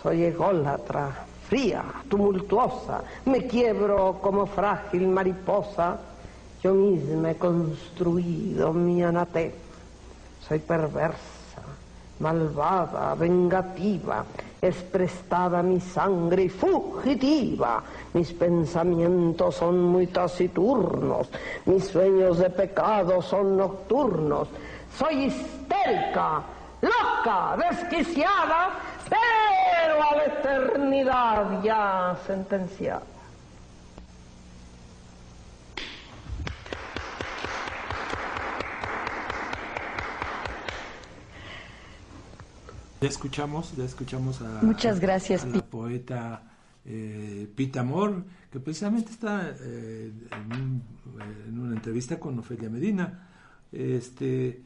Soy ególatra, fría, tumultuosa, me quiebro como frágil mariposa, yo misma he construido mi anatema. Soy perversa, malvada, vengativa, es prestada mi sangre y fugitiva. Mis pensamientos son muy taciturnos, mis sueños de pecado son nocturnos. Soy histérica, loca, desquiciada, pero a la eternidad ya sentenciada. Ya escuchamos, ya escuchamos a, Muchas gracias, la poeta eh, Pita Amor, que precisamente está eh, en, en, una entrevista con Ofelia Medina. Este,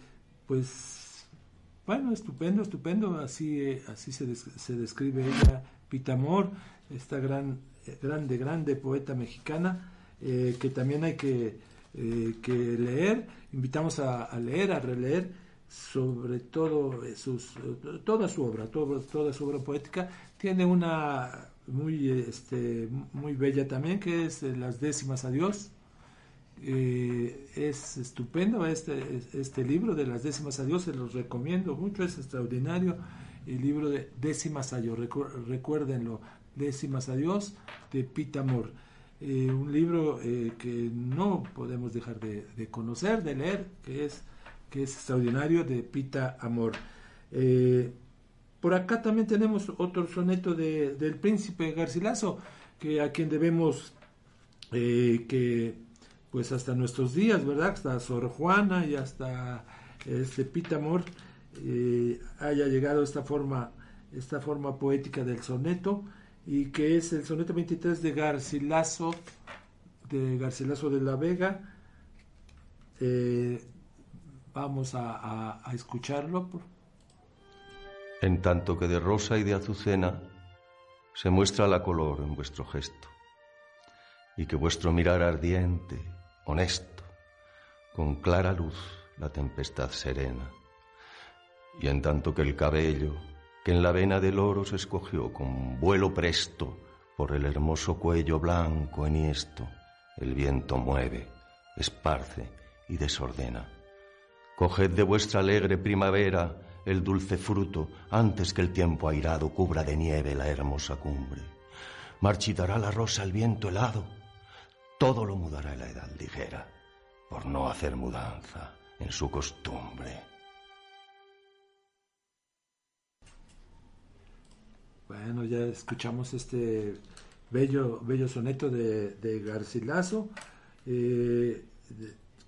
pues bueno, estupendo, estupendo, así, así se, se describe ella, Pitamor, esta gran, grande, grande poeta mexicana, eh, que también hay que, eh, que leer, invitamos a, leer, a releer, sobre todo sus, toda su obra, toda su obra poética, tiene una muy, este, muy bella también, que es Las décimas a Dios, eh, es estupendo este, este libro de las décimas a Dios, se los recomiendo mucho, es extraordinario. El libro de décimas a Dios, recuérdenlo, décimas a Dios de Pita Amor. Eh, un libro eh, que no podemos dejar de, conocer, de leer, que es, que es extraordinario de Pita Amor. por acá también tenemos otro soneto de, del príncipe Garcilaso, que a quien debemos que pues hasta nuestros días, ¿verdad? Hasta Sor Juana y hasta este Pitamor eh, haya llegado esta forma, esta forma poética del soneto y que es el soneto 23 de Garcilaso, de Garcilaso de la Vega. Eh, vamos a, a escucharlo. En tanto que de rosa y de azucena se muestra la color en vuestro gesto, y que vuestro mirar ardiente honesto, con clara luz la tempestad serena. Y en tanto que el cabello, que en la vena del oro se escogió con vuelo presto por el hermoso cuello blanco enhiesto, el viento mueve, esparce y desordena. Coged de vuestra alegre primavera el dulce fruto antes que el tiempo airado cubra de nieve la hermosa cumbre. Marchitará la rosa el viento helado todo lo mudará la edad ligera, por no hacer mudanza en su costumbre. Bueno, ya escuchamos este bello, bello soneto de, Garcilaso, eh,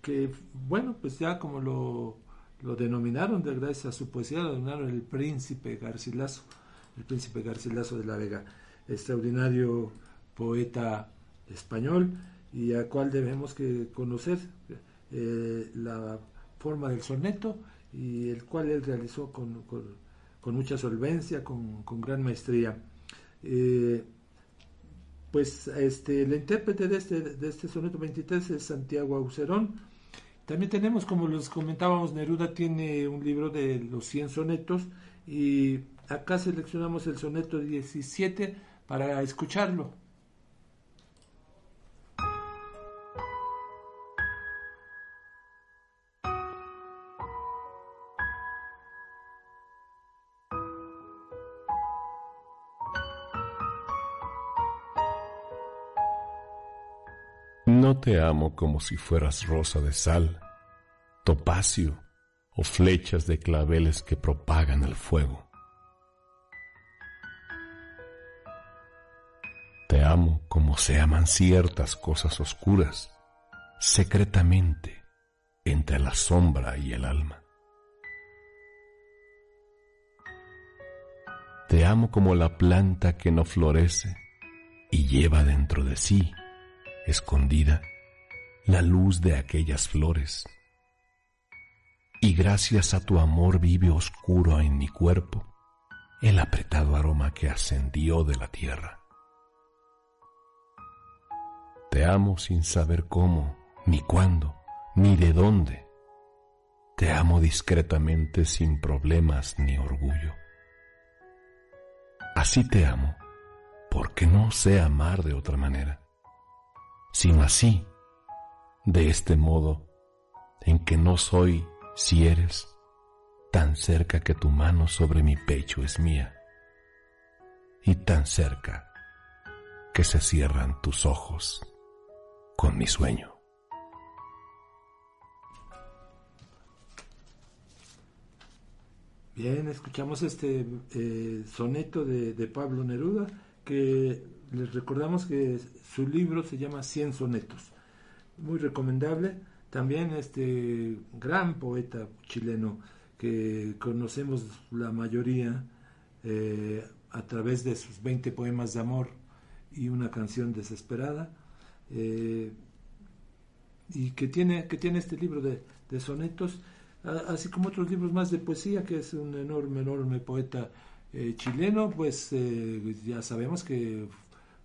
que, bueno, pues ya como lo, lo denominaron, de, gracias a su poesía, lo denominaron el príncipe Garcilaso, el príncipe Garcilaso de la Vega, extraordinario poeta español y a cual debemos que conocer eh, la forma del soneto y el cual él realizó con, con, mucha solvencia, con, con, gran maestría. Eh, pues este, el intérprete de este, de este soneto 23 es Santiago Aucerón. También tenemos, como les comentábamos, Neruda tiene un libro de los 100 sonetos y acá seleccionamos el soneto 17 para escucharlo. Te amo como si fueras rosa de sal, topacio o flechas de claveles que propagan el fuego. Te amo como se aman ciertas cosas oscuras, secretamente, entre la sombra y el alma. Te amo como la planta que no florece y lleva dentro de sí escondida la luz de aquellas flores. Y gracias a tu amor vive oscuro en mi cuerpo el apretado aroma que ascendió de la tierra. Te amo sin saber cómo, ni cuándo, ni de dónde. Te amo discretamente sin problemas ni orgullo. Así te amo, porque no sé amar de otra manera sino así, de este modo, en que no soy, si eres, tan cerca que tu mano sobre mi pecho es mía, y tan cerca que se cierran tus ojos con mi sueño. Bien, escuchamos este eh, soneto de, de Pablo Neruda que les recordamos que su libro se llama Cien sonetos. Muy recomendable. También este gran poeta chileno que conocemos la mayoría eh, a través de sus 20 poemas de amor y una canción desesperada. Eh, y que tiene, que tiene este libro de, sonetos, así como otros libros más de poesía, que es un enorme, enorme poeta eh, chileno, pues ya sabemos que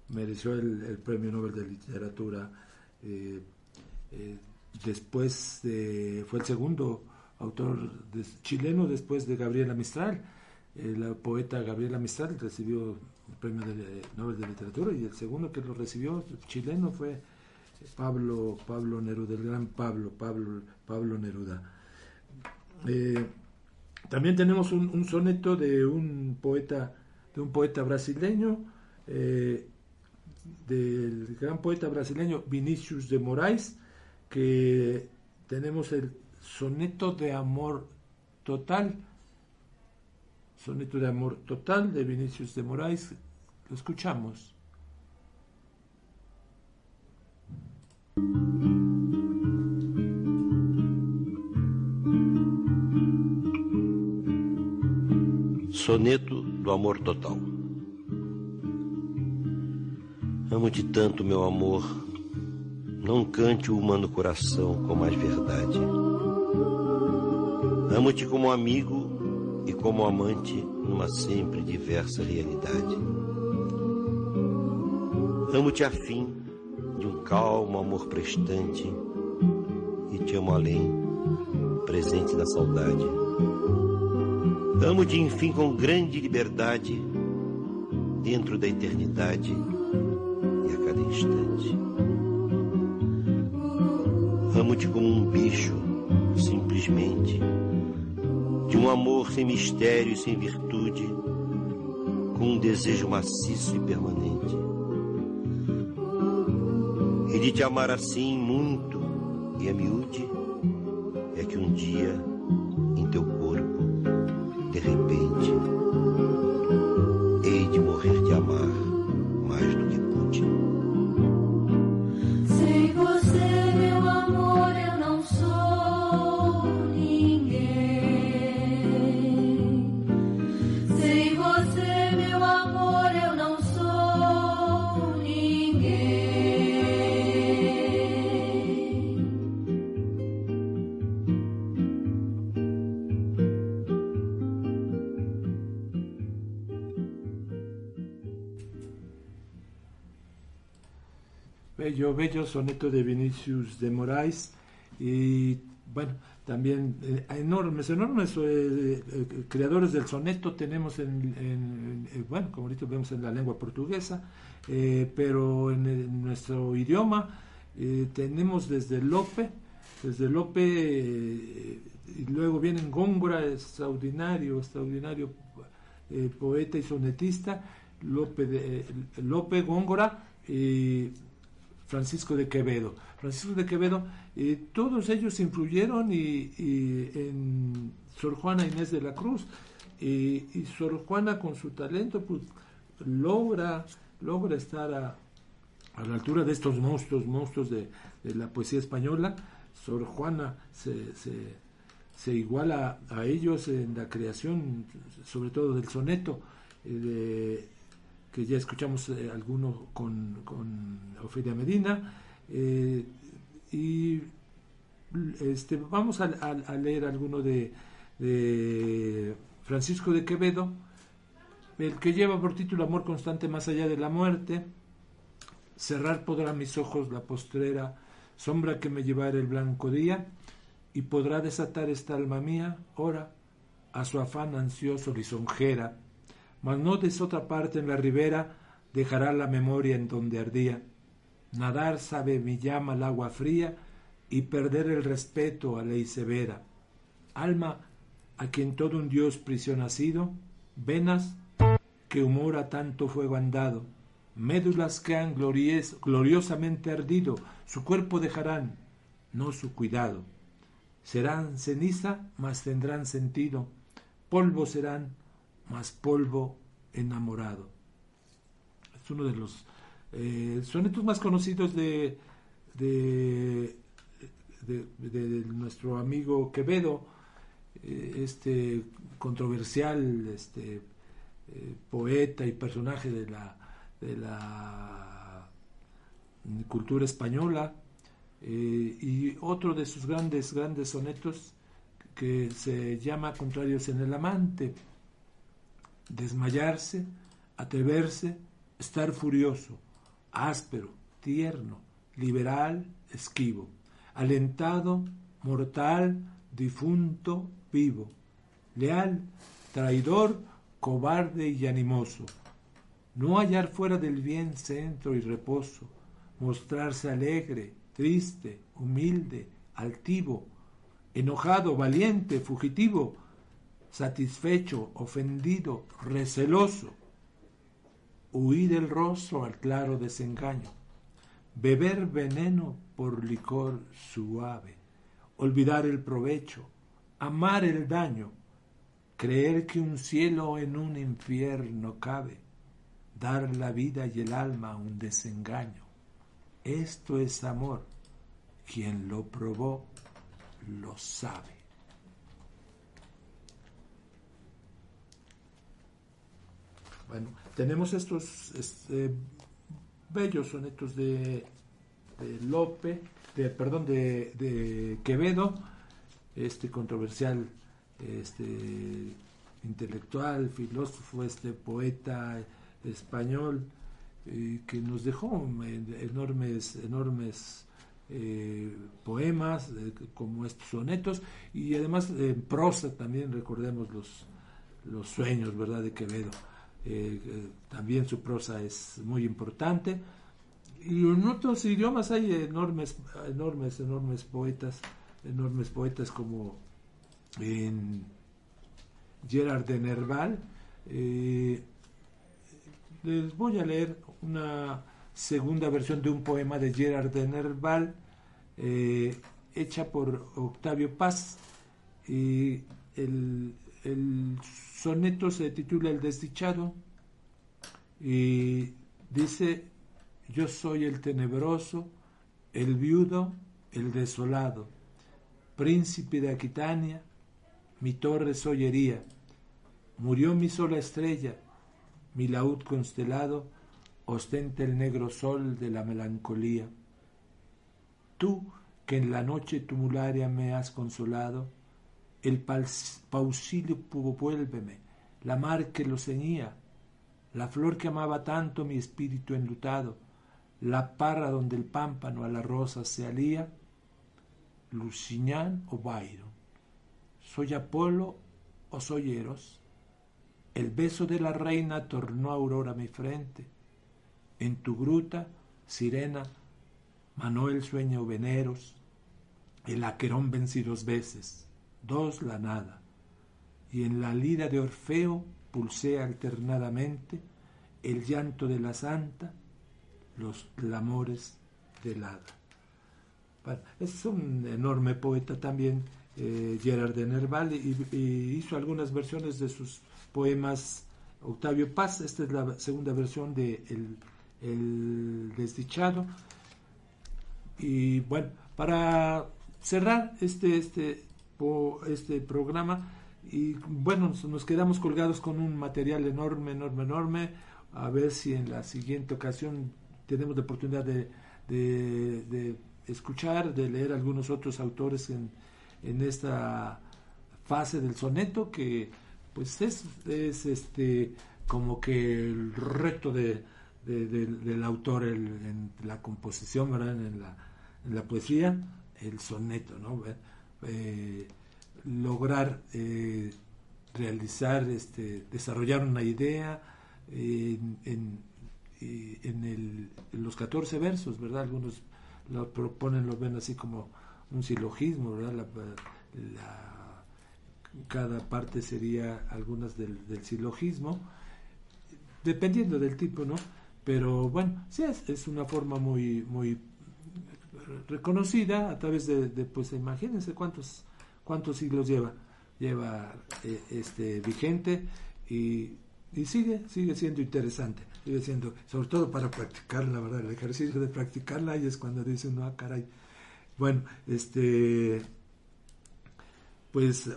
mereció el, Premio Nobel de Literatura. Eh, eh, después de, fue el segundo autor chileno después de Gabriela Mistral. Eh, la poeta Gabriela Mistral recibió el Premio Nobel de Literatura y el segundo que lo recibió chileno fue Pablo Pablo Neruda, el gran Pablo Pablo Pablo Neruda. también tenemos un, soneto de un poeta de un poeta brasileño del gran poeta brasileño Vinicius de Moraes, que tenemos el soneto de amor total, soneto de amor total de Vinicius de Moraes, lo escuchamos. Soneto do amor total. Amo-te tanto, meu amor. Não cante o humano coração com mais verdade. Amo-te como amigo e como amante numa sempre diversa realidade. Amo-te a fim de um calmo amor prestante e te amo além, presente na saudade. Amo-te, enfim, com grande liberdade, dentro da eternidade instante. Amo-te como um bicho, simplesmente, de um amor sem mistério e sem virtude, com um desejo maciço e permanente. E de te amar assim muito e a miúde, é que um dia, soneto de Vinicius de Moraes. Y bueno, también eh, enormes, enormes eh, eh, creadores del soneto tenemos en, bueno, como ahorita vemos en la lengua portuguesa, pero en, nuestro idioma tenemos desde Lope, desde Lope, y luego vienen Góngora, extraordinario, extraordinario poeta y sonetista, Lope, de, Lope Góngora Francisco de Quevedo. Francisco de Quevedo, eh, todos ellos influyeron y, en Sor Juana Inés de la Cruz. y Sor Juana con su talento pues logra, logra estar a, la altura de estos monstruos, monstruos de, la poesía española. Sor Juana se, se, iguala a ellos en la creación, sobre todo del soneto, eh, que ya escuchamos eh, alguno con, con Ofelia Medina. Eh, y este, vamos a, leer alguno de, Francisco de Quevedo, el que lleva por título Amor constante más allá de la muerte. Cerrar podrá mis ojos la postrera sombra que me llevará el blanco día, y podrá desatar esta alma mía, ora, a su afán ansioso lisonjera, mas no des otra parte en la ribera, dejará la memoria en donde ardía nadar sabe mi llama al agua fría y perder el respeto a ley severa. Alma a quien todo un dios prisión ha sido, venas que humora tanto fuego han dado, médulas que han gloriosamente ardido, su cuerpo dejarán, no su cuidado. Serán ceniza, mas tendrán sentido, polvo serán, mas polvo enamorado. Es uno de los eh, sonetos más conocidos de, de, nuestro amigo Quevedo, eh, este controversial este, eh, poeta y personaje de la, de la cultura española, y otro de sus grandes, grandes sonetos que se llama Contrarios en el amante, desmayarse, atreverse, estar furioso, áspero, tierno, liberal, esquivo, alentado, mortal, difunto, vivo, leal, traidor, cobarde y animoso, no hallar fuera del bien centro y reposo, mostrarse alegre, triste, humilde, altivo, enojado, valiente, fugitivo, satisfecho, ofendido, receloso, huir el rostro al claro desengaño, beber veneno por licor suave, olvidar el provecho, amar el daño, creer que un cielo en un infierno cabe, dar la vida y el alma a un desengaño. Esto es amor. Quien lo probó lo sabe. Bueno, tenemos estos este, bellos sonetos de, Lope, de, perdón, de, Quevedo, este controversial este, intelectual, filósofo, este poeta español, que nos dejó enormes, enormes eh, poemas eh, como estos sonetos y además en prosa también recordemos los, los sueños verdad de Quevedo eh, eh, también su prosa es muy importante. Y en otros idiomas hay enormes, enormes, enormes poetas, enormes poetas como en Gerard de Nerval. Eh, les voy a leer una segunda versión de un poema de Gerard de Nerval hecha por Octavio Paz. Y el, el soneto se titula El desdichado y dice, yo soy el tenebroso, el viudo, el desolado, príncipe de Aquitania, mi torre sollería, murió mi sola estrella, mi laúd constelado ostenta el negro sol de la melancolía. Tú que en la noche tumularia me has consolado, el pausilio vuélveme, la mar que lo ceñía, la flor que amaba tanto mi espíritu enlutado, la parra donde el pámpano a la rosa se alía, Luciñán o Byron, soy Apolo o soy Eros, el beso de la reina tornó aurora mi frente, en tu gruta, sirena, manó el sueño veneros, el aquerón vencí dos veces, dos la nada, y en la lira de Orfeo pulsé alternadamente el llanto de la santa, los clamores del hada. es un enorme poeta también, eh, Gerard de Nerval, y, hizo algunas versiones de sus poemas Octavio Paz. Esta es la segunda versión de El, Desdichado. Y bueno, para cerrar este, este, este programa, y bueno, nos quedamos colgados con un material enorme, enorme, enorme. A ver si en la siguiente ocasión tenemos la oportunidad de, de, escuchar, de leer algunos otros autores en, en, esta fase del soneto, que pues es, es este como que el reto de, del autor en la composición, En, la, en la poesía, el soneto, ¿no? Eh, lograr eh, realizar, este, desarrollar una idea en, en, el, los 14 versos, ¿verdad? Algunos lo proponen, lo ven así como un silogismo, ¿verdad? cada parte sería algunas del, del, silogismo, dependiendo del tipo, ¿no? Pero bueno, sí es, es una forma muy, muy reconocida a través de, pues imagínense cuántos cuántos siglos lleva, lleva eh, este vigente y, y, sigue, sigue siendo interesante, sigue siendo, sobre todo para practicarla, ¿verdad? El ejercicio de practicarla y es cuando dice uno, ah, caray. Bueno, este pues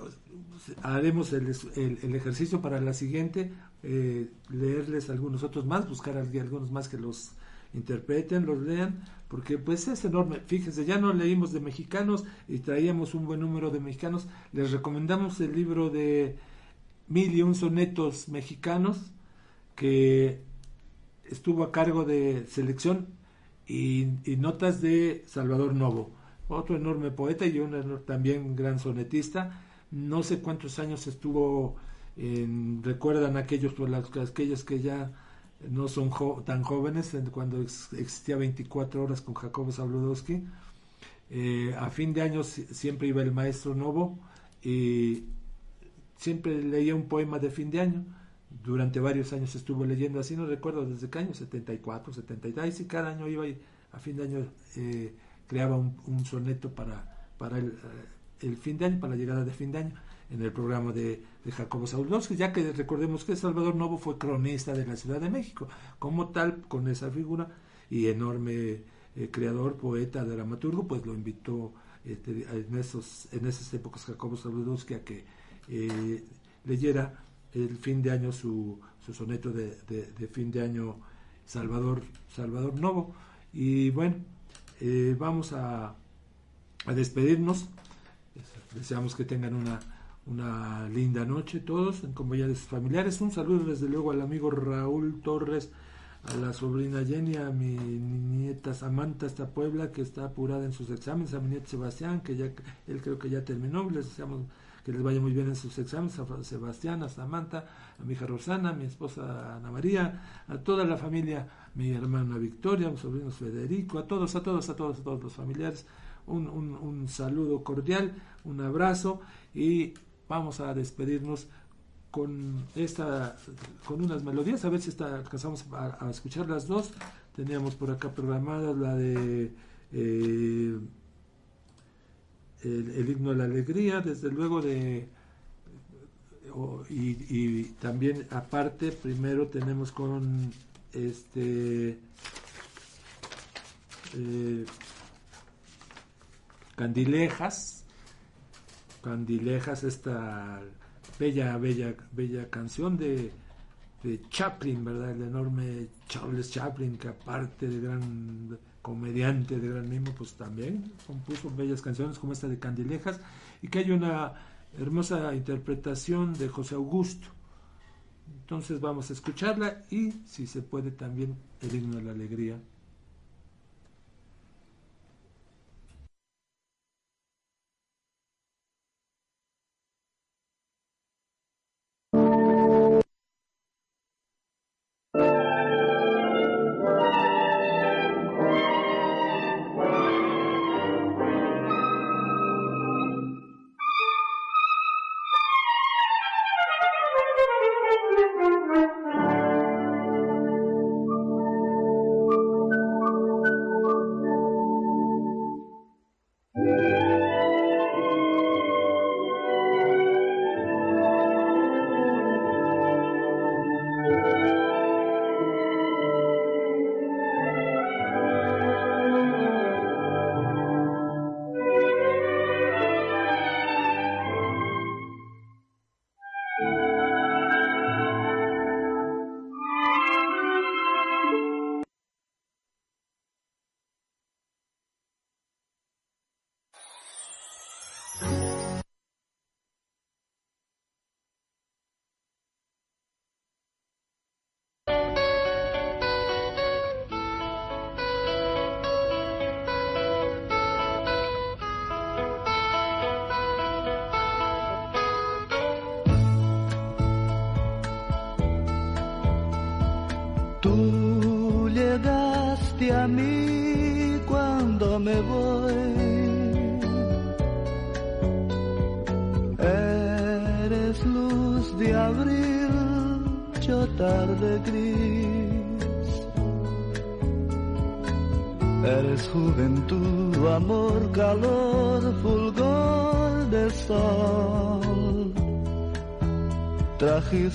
haremos el, el, ejercicio para la siguiente, eh, leerles algunos otros más, buscar algunos más que los interpreten, los lean, porque pues es enorme. Fíjense, ya no leímos de mexicanos y traíamos un buen número de mexicanos. Les recomendamos el libro de Mil y un sonetos mexicanos que estuvo a cargo de selección y, notas de Salvador Novo, otro enorme poeta y un también gran sonetista. No sé cuántos años estuvo, en, recuerdan aquellos, aquellos que ya no son tan jóvenes, cuando existía 24 horas con Jacobo Zabludowski. Eh, a fin de año siempre iba el maestro Novo y siempre leía un poema de fin de año. Durante varios años estuvo leyendo así, no recuerdo desde qué año, 74, 73, y cada año iba y a fin de año eh, creaba un, soneto para, para eh, el fin de año, para la llegada de fin de año en el programa de, Jacobo Saulowski, ya que recordemos que Salvador Novo fue cronista de la Ciudad de México, como tal, con esa figura y enorme eh, creador, poeta, dramaturgo, pues lo invitó este, en, esos, en esas épocas Jacobo Saulowski a que eh, leyera el fin de año su, su soneto de, de, fin de año Salvador, Salvador Novo. Y bueno, eh, vamos a, a despedirnos. Deseamos que tengan una una linda noche todos en compañía de sus familiares. Un saludo desde luego al amigo Raúl Torres, a la sobrina Jenny, a mi nieta Samantha hasta Puebla que está apurada en sus exámenes, a mi nieto Sebastián que ya él creo que ya terminó, les deseamos que les vaya muy bien en sus exámenes, a Sebastián, a Samantha, a mi hija Rosana, a mi esposa Ana María, a toda la familia, mi hermana Victoria, a mis sobrinos Federico, a todos, a todos, a todos, a todos los familiares, un, un, un saludo cordial, un abrazo y vamos a despedirnos con esta con unas melodías a ver si está, alcanzamos a, escuchar las dos. Teníamos por acá programadas la de eh, el, himno de la alegría desde luego de y, también aparte primero tenemos con este eh, candilejas Candilejas, esta bella, bella, bella canción de, de Chaplin, ¿verdad? El enorme Charles Chaplin, que aparte de gran comediante, de gran mimo, pues también compuso bellas canciones como esta de Candilejas, y que hay una hermosa interpretación de José Augusto. Entonces vamos a escucharla y, si se puede, también el himno de la alegría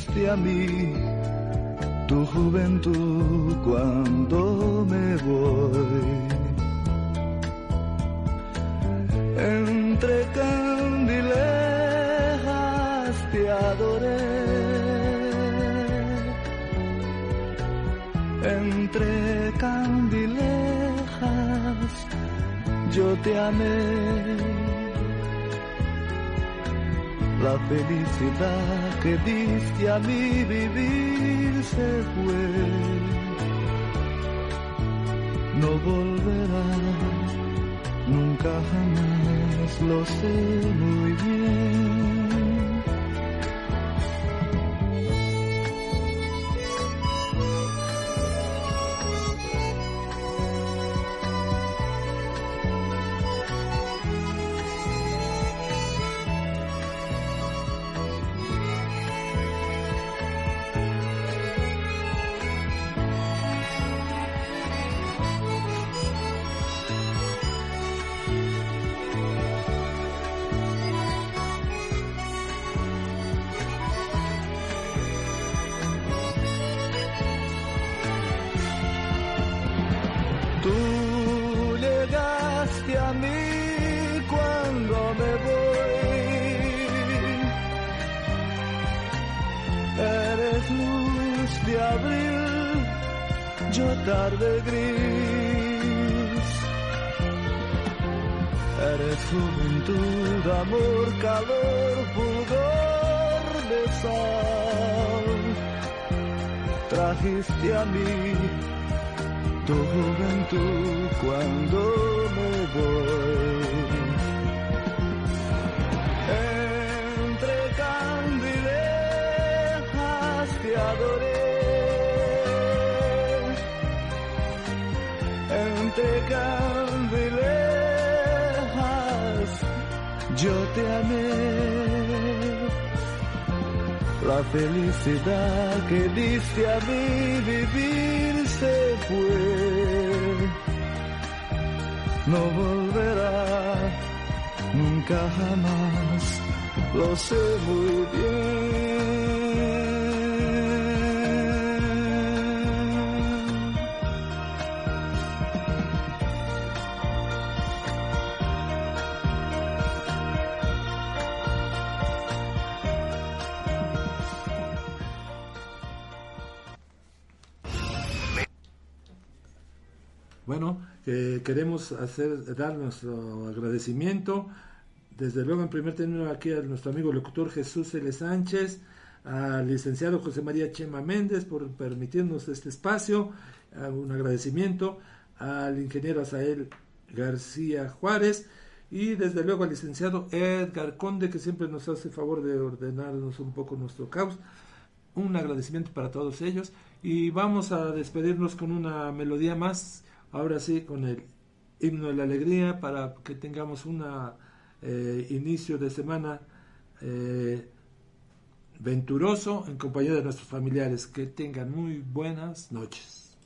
Trajiste a mí tarde gris. Eres juventud, amor, calor, fulgor de sol. Trajiste a mí tu juventud cuando me voy. Entre candilejas yo te amé. La felicidad que diste a mí vivir se fue. No volverá nunca jamás, lo sé muy bien. Eh, queremos hacer dar nuestro agradecimiento, desde luego en primer término aquí a nuestro amigo locutor Jesús L. Sánchez, al licenciado José María Chema Méndez por permitirnos este espacio, un agradecimiento al ingeniero Asael García Juárez y desde luego al licenciado Edgar Conde que siempre nos hace favor de ordenarnos un poco nuestro caos. Un agradecimiento para todos ellos y vamos a despedirnos con una melodía más ahora sí con el himno de la alegría para que tengamos un inicio de semana eh, venturoso en compañía de nuestros familiares. Que tengan muy buenas noches.